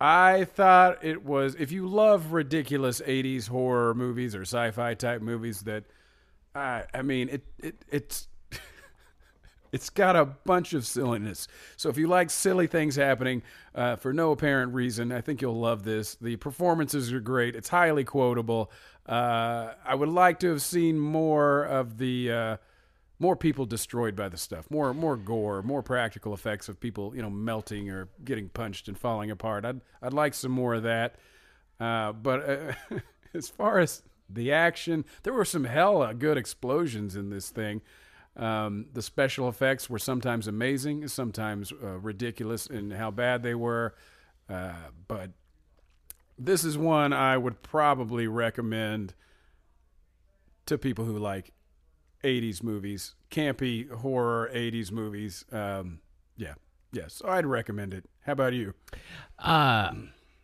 I thought it was if you love ridiculous '80s horror movies or sci-fi type movies, that I I mean it it it's it's got a bunch of silliness. So if you like silly things happening uh, for no apparent reason, I think you'll love this. The performances are great. It's highly quotable. Uh, I would like to have seen more of the. Uh, more people destroyed by the stuff, more more gore, more practical effects of people, you know, melting or getting punched and falling apart. I'd I'd like some more of that. Uh, but uh, as far as the action, there were some hella good explosions in this thing. Um, the special effects were sometimes amazing, sometimes uh, ridiculous in how bad they were. Uh, but this is one I would probably recommend to people who like 80s movies, campy horror 80s movies. Um, yeah. So I'd recommend it. How about you? Uh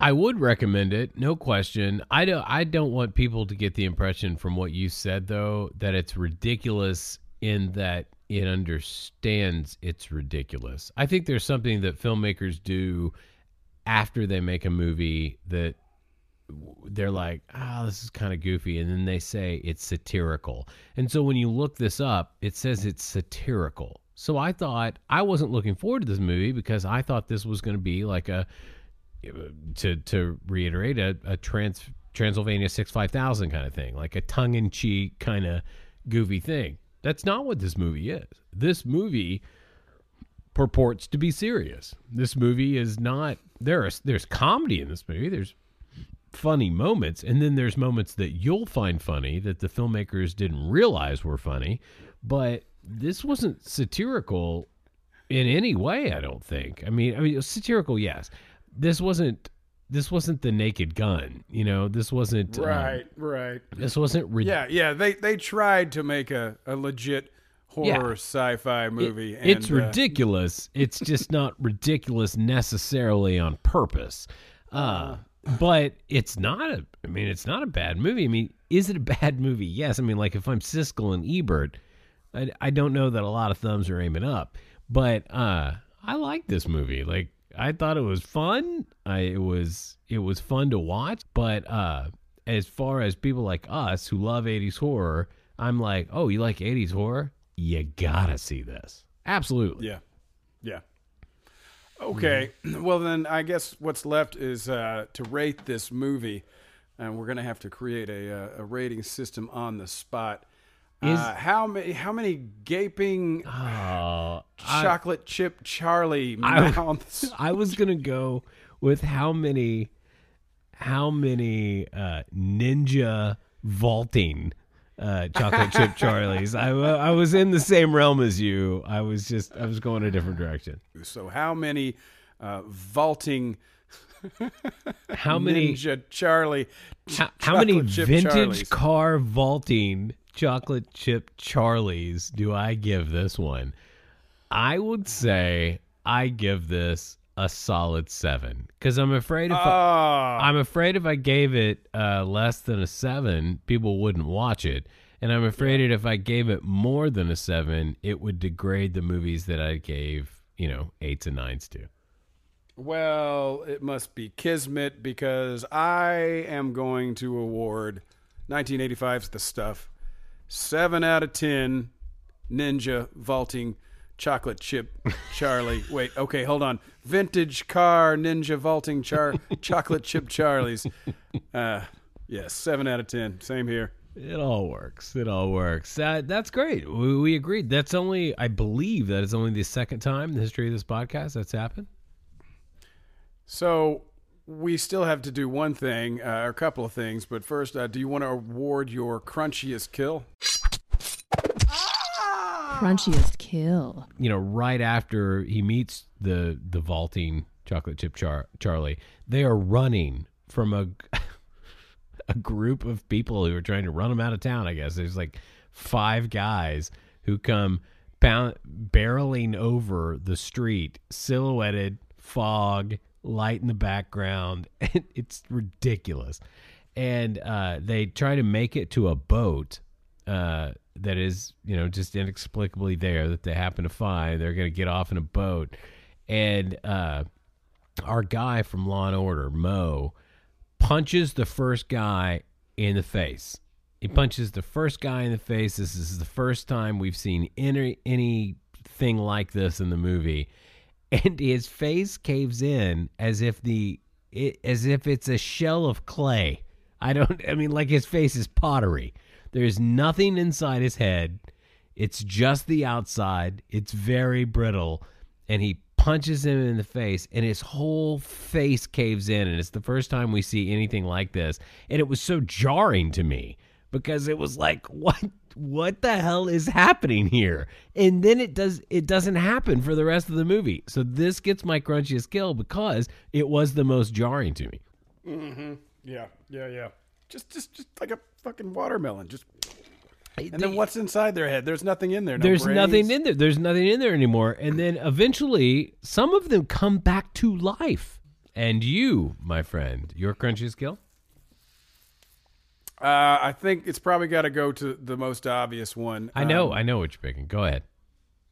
I would recommend it, no question. I don't I don't want people to get the impression from what you said though that it's ridiculous in that it understands it's ridiculous. I think there's something that filmmakers do after they make a movie that they're like, ah, this is kind of goofy. And then they say it's satirical. And so when you look this up, it says it's satirical. So I thought, I wasn't looking forward to this movie because I thought this was going to be like a, to, to reiterate, a, a trans, Transylvania 65000 kind of thing, like a tongue in cheek kind of goofy thing. That's not what this movie is. This movie purports to be serious. This movie is not there is there's comedy in this movie. There's funny moments and then there's moments that you'll find funny that the filmmakers didn't realize were funny, but this wasn't satirical in any way, I don't think. I mean, I mean satirical, yes. This wasn't this wasn't the naked gun, you know. This wasn't um, Right, right. This wasn't rid- Yeah, yeah. They they tried to make a, a legit horror Yeah. sci-fi movie. It- it's uh, ridiculous. it's just not ridiculous necessarily on purpose. Uh, but it's not a. I mean, it's not a bad movie. I mean, is it a bad movie? Yes. I mean, like if I'm Siskel and Ebert, I, I don't know that a lot of thumbs are aiming up. But uh, I like this movie. Like I thought it was fun. I it was it was fun to watch. But uh, as far as people like us who love 80s horror, I'm like, oh, you like 80s horror? You gotta see this. Absolutely. Yeah, yeah. Okay, well then I guess what's left is uh, to rate this movie, and we're gonna have to create a uh, a rating system on the spot. Is- uh, how many how many gaping Oh, I- chocolate chip Charlie I- mouths? I was gonna go with how many, how many uh, ninja vaulting uh, chocolate chip Charlies. I, I was in the same realm as you. I was just I was going a different direction. So how many uh, vaulting? How many- Ninja Charlie? ch- How, how many vintage Charlies? car vaulting chocolate chip Charlies do I give this one? I would say I give this a solid seven because I'm afraid if Ah. I, I'm afraid if I gave it uh, less than a seven, people wouldn't watch it, and I'm afraid that if I gave it more than a seven, it would degrade the movies that I gave you know eights and nines to. Well, it must be Kismet because I am going to award 1985's The Stuff 7 out of 10 ninja vaulting chocolate chip Charlie. Wait, okay, hold on. Vintage car ninja vaulting char chocolate chip Charlies. Uh, yes, seven out of ten. Same here. It all works. It all works. Uh, that's great. We, we agreed. That's only, I believe, that is only the second time in the history of this podcast that's happened. So we still have to do one thing, uh, or a couple of things. But first, uh, do you want to award your crunchiest kill? Crunchiest kill. You know, right after he meets the the vaulting chocolate chip char- Charlie, they are running from a a group of people who are trying to run him out of town. I guess there's like five guys who come bound, barreling over the street, silhouetted, fog, light in the background. it's ridiculous. And uh, they try to make it to a boat uh, that is, you know, just inexplicably there that they happen to find. They're going to get off in a boat. And uh, our guy from Law and Order, Mo, punches the first guy in the face. He punches the first guy in the face. This is the first time we've seen any anything like this in the movie, and his face caves in as if the it, as if it's a shell of clay. I don't. I mean, like his face is pottery. There's nothing inside his head. It's just the outside. It's very brittle, and he punches him in the face and his whole face caves in and it's the first time we see anything like this. And it was so jarring to me because it was like what what the hell is happening here? And then it does it doesn't happen for the rest of the movie. So this gets my crunchiest kill because it was the most jarring to me. Mm-hmm. Yeah yeah yeah. Just just just like a fucking watermelon just and then what's inside their head? There's nothing in there. No There's brains. nothing in there. There's nothing in there anymore. And then eventually, some of them come back to life. And you, my friend, your crunchiest kill? Uh, I think it's probably got to go to the most obvious one. I know. Um, I know what you're picking. Go ahead.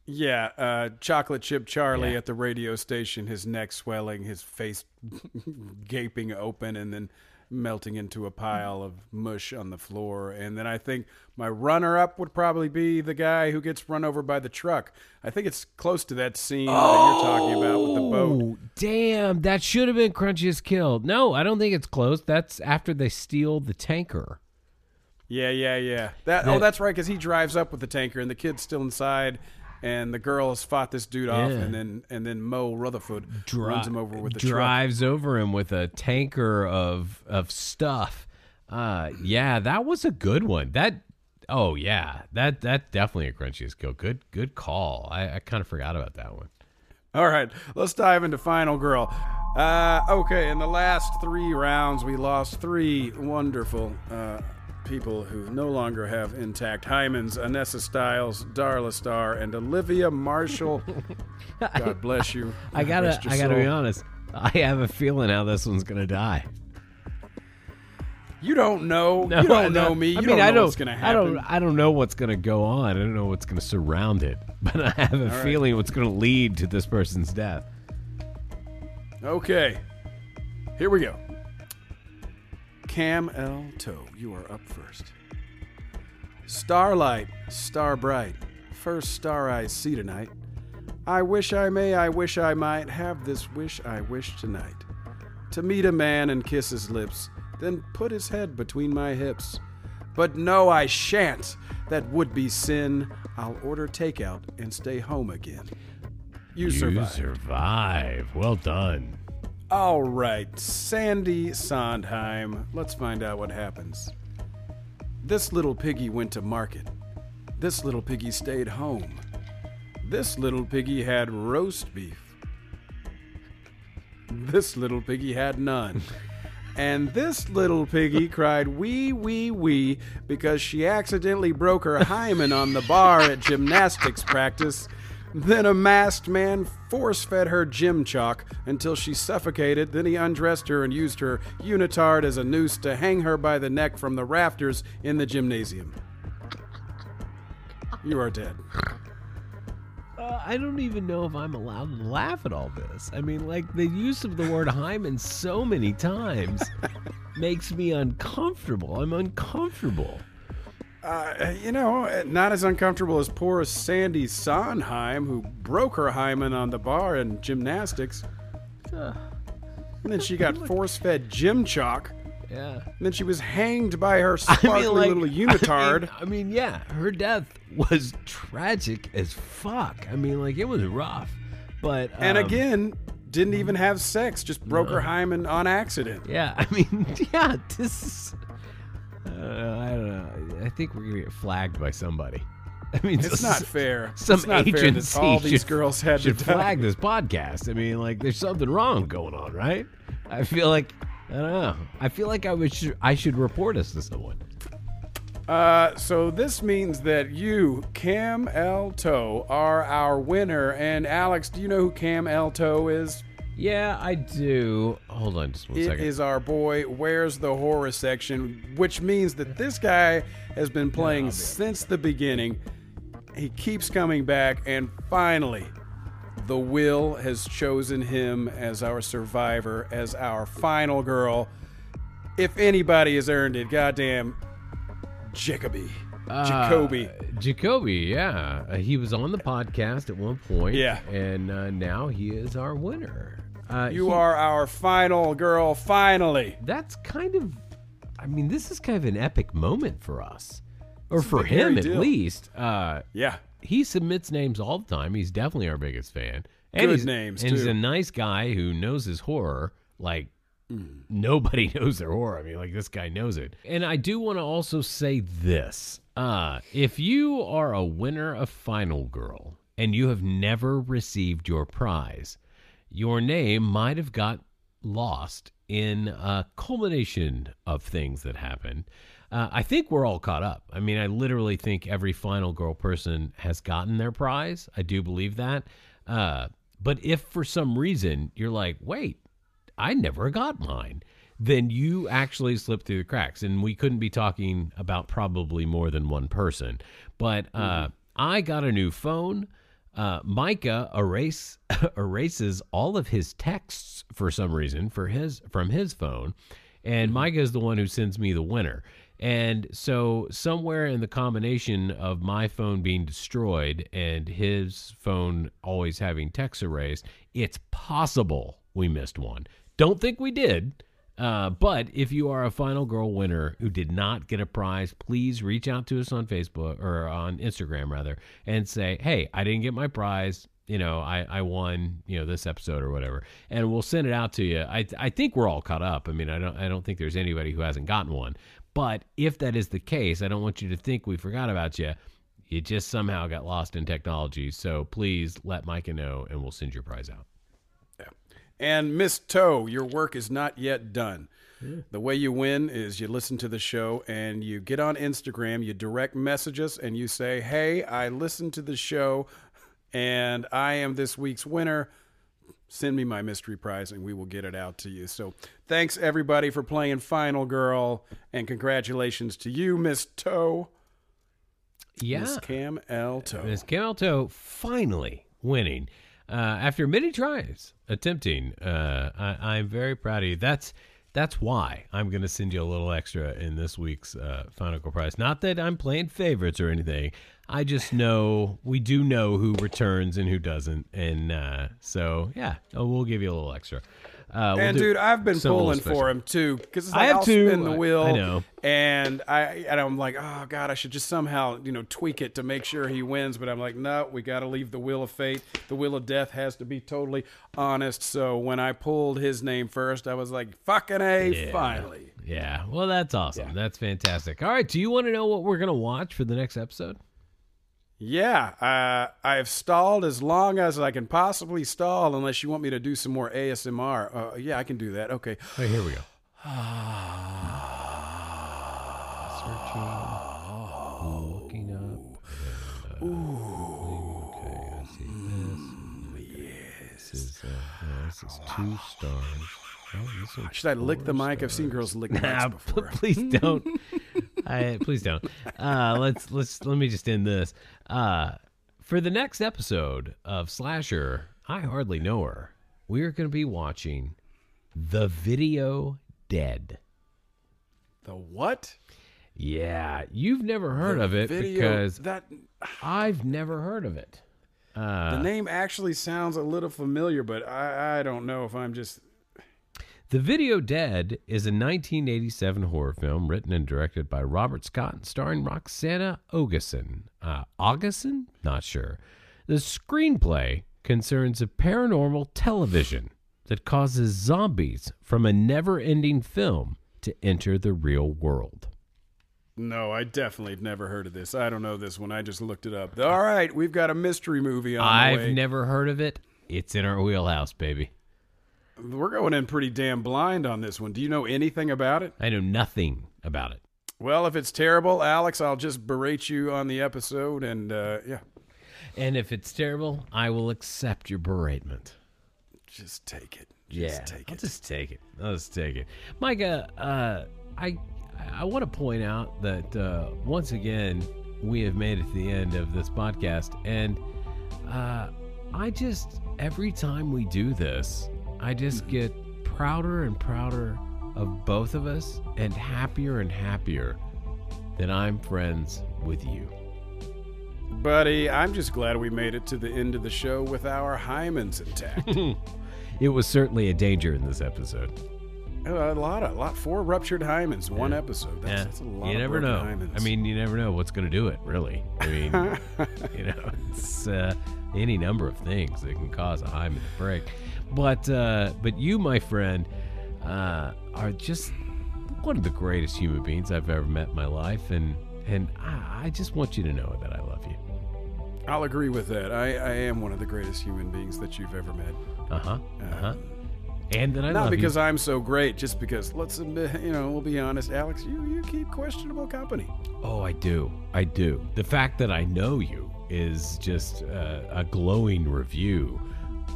Yeah, uh, chocolate chip Charlie Yeah. at the radio station, his neck swelling, his face gaping open, and then melting into a pile of mush on the floor. And then I think my runner up would probably be the guy who gets run over by the truck. I think it's close to that scene that you're talking about with the boat. Oh, damn. That should have been crunchiest kill. No, I don't think it's close. That's after they steal the tanker. Yeah, yeah, yeah. That, oh, that's right, because he drives up with the tanker, and the kid's still inside. And the girl has fought this dude off, Yeah. and then and then Mo Rutherford runs him over with the truck. drives over him with a tanker of of stuff. Uh, yeah, that was a good one. That oh yeah, that that definitely a crunchiest kill. Good good call. I, I kind of forgot about that one. All right, let's dive into Final Girl. Uh, okay, in the last three rounds, we lost three wonderful uh, people who no longer have intact hymens Anessa Styles, Darla Star, and Olivia Marshall. God bless you. I gotta I gotta be honest. I have a feeling how this one's gonna die. You don't know. No, you don't no. know me. You I mean, don't know I don't. what's going to I don't. I don't know what's to go on. I don't know what's to surround it. But I have a right. feeling what's going to lead to this person's death. Okay, here we go. Cam L. Toe, you are up first. Starlight, star bright, first star I see tonight. I wish I may, I wish I might have this wish I wish tonight. To meet a man and kiss his lips, then put his head between my hips. But no, I shan't. That would be sin. I'll order takeout and stay home again. You, survive. survive. Well done. All right, Sandy Sondheim. Let's find out what happens. This little piggy went to market. This little piggy stayed home. This little piggy had roast beef. This little piggy had none. And this little piggy cried wee wee wee because she accidentally broke her hymen on the bar at gymnastics practice. Then a masked man force fed her gym chalk until she suffocated. Then he undressed her and used her unitard as a noose to hang her by the neck from the rafters in the gymnasium. You are dead. Uh, I don't even know if I'm allowed to laugh at all this. I mean, like the use of the word hymen so many times makes me uncomfortable. I'm uncomfortable. Uh, you know, not as uncomfortable as poor Sandy Sondheim, who broke her hymen on the bar in gymnastics. And then she got force fed gym chalk. Yeah. And then she was hanged by her sparkly little unitard. I mean, I mean, yeah, her death was tragic as fuck. I mean, like it was rough, but and um, again, didn't even have sex, just broke her hymen on accident. yeah, I mean, yeah, this is. Uh, I don't know. I think we're gonna get flagged by somebody. I mean, It's so- not fair. Some It's not fair agency all these should- girls had to should flag this podcast. I mean, like, there's something wrong going on, right? I feel like I don't know. I feel like I would. Sh- I should report us to someone. Uh, so this means that you, Cam El Toe, are our winner. And Alex, do you know who Cam El Toe is? Yeah, I do. Hold on, just one It second. is our boy, Where's the Horror section, which means that this guy has been playing since the beginning. He keeps coming back, and finally, the will has chosen him as our survivor, as our final girl. If anybody has earned it, goddamn, Jacoby. Jacoby. Uh, Jacoby, yeah. Uh, he was on the podcast at one point. Yeah. And uh, now he is our winner. Uh, You he- are our final girl, finally. That's kind of. I mean, this is kind of an epic moment for us. Or It's for him, at deal. least. Uh, Yeah. he submits names all the time. He's definitely our biggest fan. And Good names, And he's a nice guy who knows his horror. Like, nobody knows their horror. I mean, like, this guy knows it. And I do want to also say this. Uh, if you are a winner of Final Girl and you have never received your prize, your name might have got lost in a culmination of things that happened. Uh, I think we're all caught up. I mean, I literally think every Final Girl person has gotten their prize. I do believe that. Uh, but if for some reason you're like, wait, I never got mine, then you actually slipped through the cracks. And we couldn't be talking about probably more than one person. But uh, I got a new phone. Uh, Micah erase erases all of his texts for some reason for his from his phone, and Micah is the one who sends me the winner. And so somewhere in the combination of my phone being destroyed and his phone always having text erased, it's possible we missed one. Don't think we did. Uh, but if you are a Final Girl winner who did not get a prize, please reach out to us on Facebook or on Instagram rather, and say, "Hey, I didn't get my prize. You know, I, I won. You know, this episode or whatever," and we'll send it out to you. I I think we're all caught up. I mean, I don't I don't think there's anybody who hasn't gotten one. But if that is the case, I don't want you to think we forgot about you. You just somehow got lost in technology. So please let Micah know, and we'll send your prize out. And Miss Toe, your work is not yet done. The way you win is you listen to the show and you get on Instagram, you direct message us, and you say, Hey, I listened to the show and I am this week's winner. Send me my mystery prize and we will get it out to you. So thanks everybody for playing Final Girl and congratulations to you, Miss Toe. Yeah. Miss Cam L. Toe. Miss Camelto finally winning uh, after many tries attempting. Uh, I, I'm very proud of you. That's that's why I'm going to send you a little extra in this week's uh, Final Girl prize. Not that I'm playing favorites or anything. I just know we do know who returns and who doesn't, and uh, so yeah, we'll give you a little extra. Uh, we'll and dude, I've been pulling for him too because I like, have I'll too. spin the wheel. I know. and I and I'm like, oh god, I should just somehow you know tweak it to make sure he wins. But I'm like, no, we got to leave the wheel of fate. The wheel of death has to be totally honest. So when I pulled his name first, I was like, fucking a, Yeah. finally. Yeah, well, that's awesome. That's fantastic. All right, do you want to know what we're gonna watch for the next episode? Yeah, uh, I have stalled as long as I can possibly stall, unless you want me to do some more ASMR. Uh, yeah, I can do that. Okay. Oh, here we go. Searching, looking up. Okay, I see this. This is, uh, no, this is two stars. Oh, Should I lick the four mic? I've seen girls lick mics Nah, before. please don't. I, please don't. Uh, let's let's let me just end this. Uh, for the next episode of Slasher, I hardly know her. We are going to be watching the video Dead. The what? Yeah, you've never heard of it because that I've never heard of it. Uh, the name actually sounds a little familiar, but I, I don't know if I'm just The Video Dead is a 1987 horror film written and directed by Robert Scott and starring Roxanna Augesen. Uh, Augesen? Not sure. The screenplay concerns a paranormal television that causes zombies from a never ending film to enter the real world. No, I definitely have never heard of this. I don't know this one. I just looked it up. All right, we've got a mystery movie on the I've never heard of it. It's in our wheelhouse, baby. We're going in pretty damn blind on this one. Do you know anything about it? I know nothing about it. Well, if it's terrible, Alex, I'll just berate you on the episode, and uh, yeah, And if it's terrible, I will accept your beratement. just take it. Yeah, Just take I'll it. just take it. I'll just take it. Micah, uh, I I want to point out that uh, once again we have made it to the end of this podcast, and uh, I just every time we do this, I just Mm-hmm. get prouder and prouder of both of us, and happier and happier that I'm friends with you. Buddy, I'm just glad we made it to the end of the show with our hymens intact. It was certainly a danger in this episode. a lot of, lot four ruptured hymens, one episode. That's, Yeah. that's a lot. you of never know. hymens. I mean, you never know what's going to do it. Really, I mean, you know, it's uh, any number of things that can cause a hymen to break. But uh, but you, my friend, uh, are just one of the greatest human beings I've ever met in my life, and and I, I just want you to know that I love you. I'll agree with that. I, I am one of the greatest human beings that you've ever met. Uh huh. Uh huh. And that I Not because you. I'm so great, just because let's admit, you know, we'll be honest, Alex, you you keep questionable company. Oh, I do. I do. The fact that I know you is just uh, a glowing review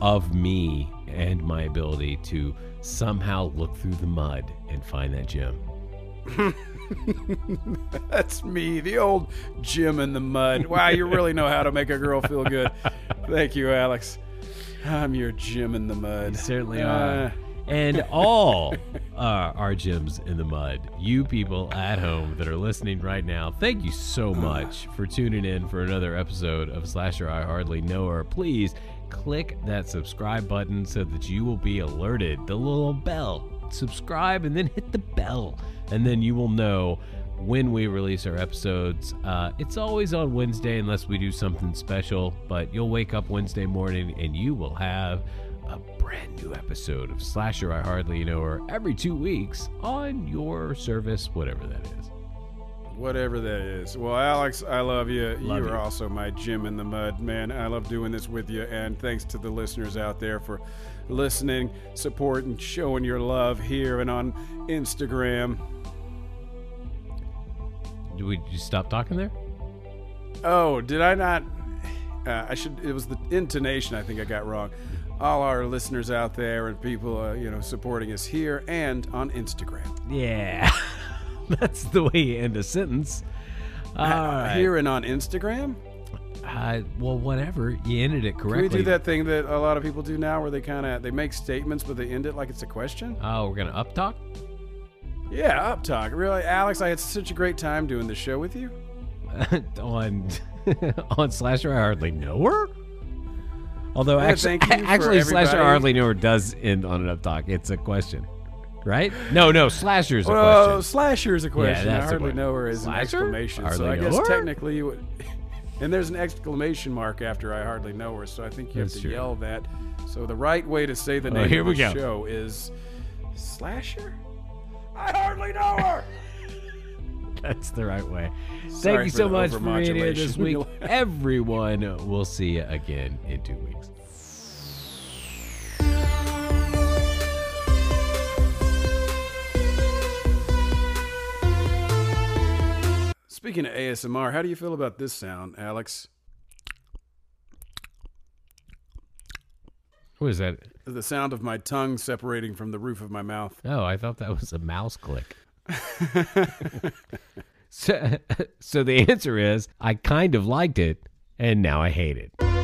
of me and my ability to somehow look through the mud and find that gem. That's me, the old Jim in the mud. Wow, you really know how to make a girl feel good. Thank you, Alex. I'm your Jim in the mud. You certainly Uh, are. And all uh, our gems in the mud, you people at home that are listening right now, thank you so much for tuning in for another episode of Slasher I Hardly Know Her. Please click that subscribe button so that you will be alerted. The little bell. Subscribe and then hit the bell, and then you will know when we release our episodes. Uh, it's always on Wednesday unless we do something special, but you'll wake up Wednesday morning and you will have a brand new episode of Slasher I Hardly Know Her every two weeks on your service, whatever that is. Whatever that is. Well, Alex, I love you. Love you are you. also my Jim in the mud, man. I love doing this with you. And thanks to the listeners out there for listening, supporting, showing your love here and on Instagram. Do we just stop talking there? Oh, did I not? Uh, I should. It was the intonation. I think I got wrong. All our listeners out there and people, uh, you know, supporting us here and on Instagram. Yeah. That's the way you end a sentence. All Uh. Here and on Instagram. Uh, well, whatever. You ended it correctly. Can we do that thing that a lot of people do now, where they kind of they make statements, but they end it like it's a question? Oh, we're gonna up talk. Yeah, up talk. Really, Alex, I had such a great time doing the show with you. on on Slasher I hardly know her. Although Yeah, actually, thank you for actually Slasher I hardly know her does end on an up talk. It's a question, right? No, no, Slasher's a Well, question. slasher is a question. that's I hardly know her is an Slasher? exclamation. So I know guess her? technically you would. And there's an exclamation mark after I hardly know her, so I think you That's have to true. yell that. So the right way to say the Oh, name here of we the go. show is Slasher. I hardly know her. That's the right way. Thank Sorry you so much for being here this week. Everyone, we'll see you again in two weeks. Speaking of ASMR, how do you feel about this sound, Alex? What is that? The sound of my tongue separating from the roof of my mouth. Oh, I thought that was a mouse click. so, so the answer is I kind of liked it, and now I hate it.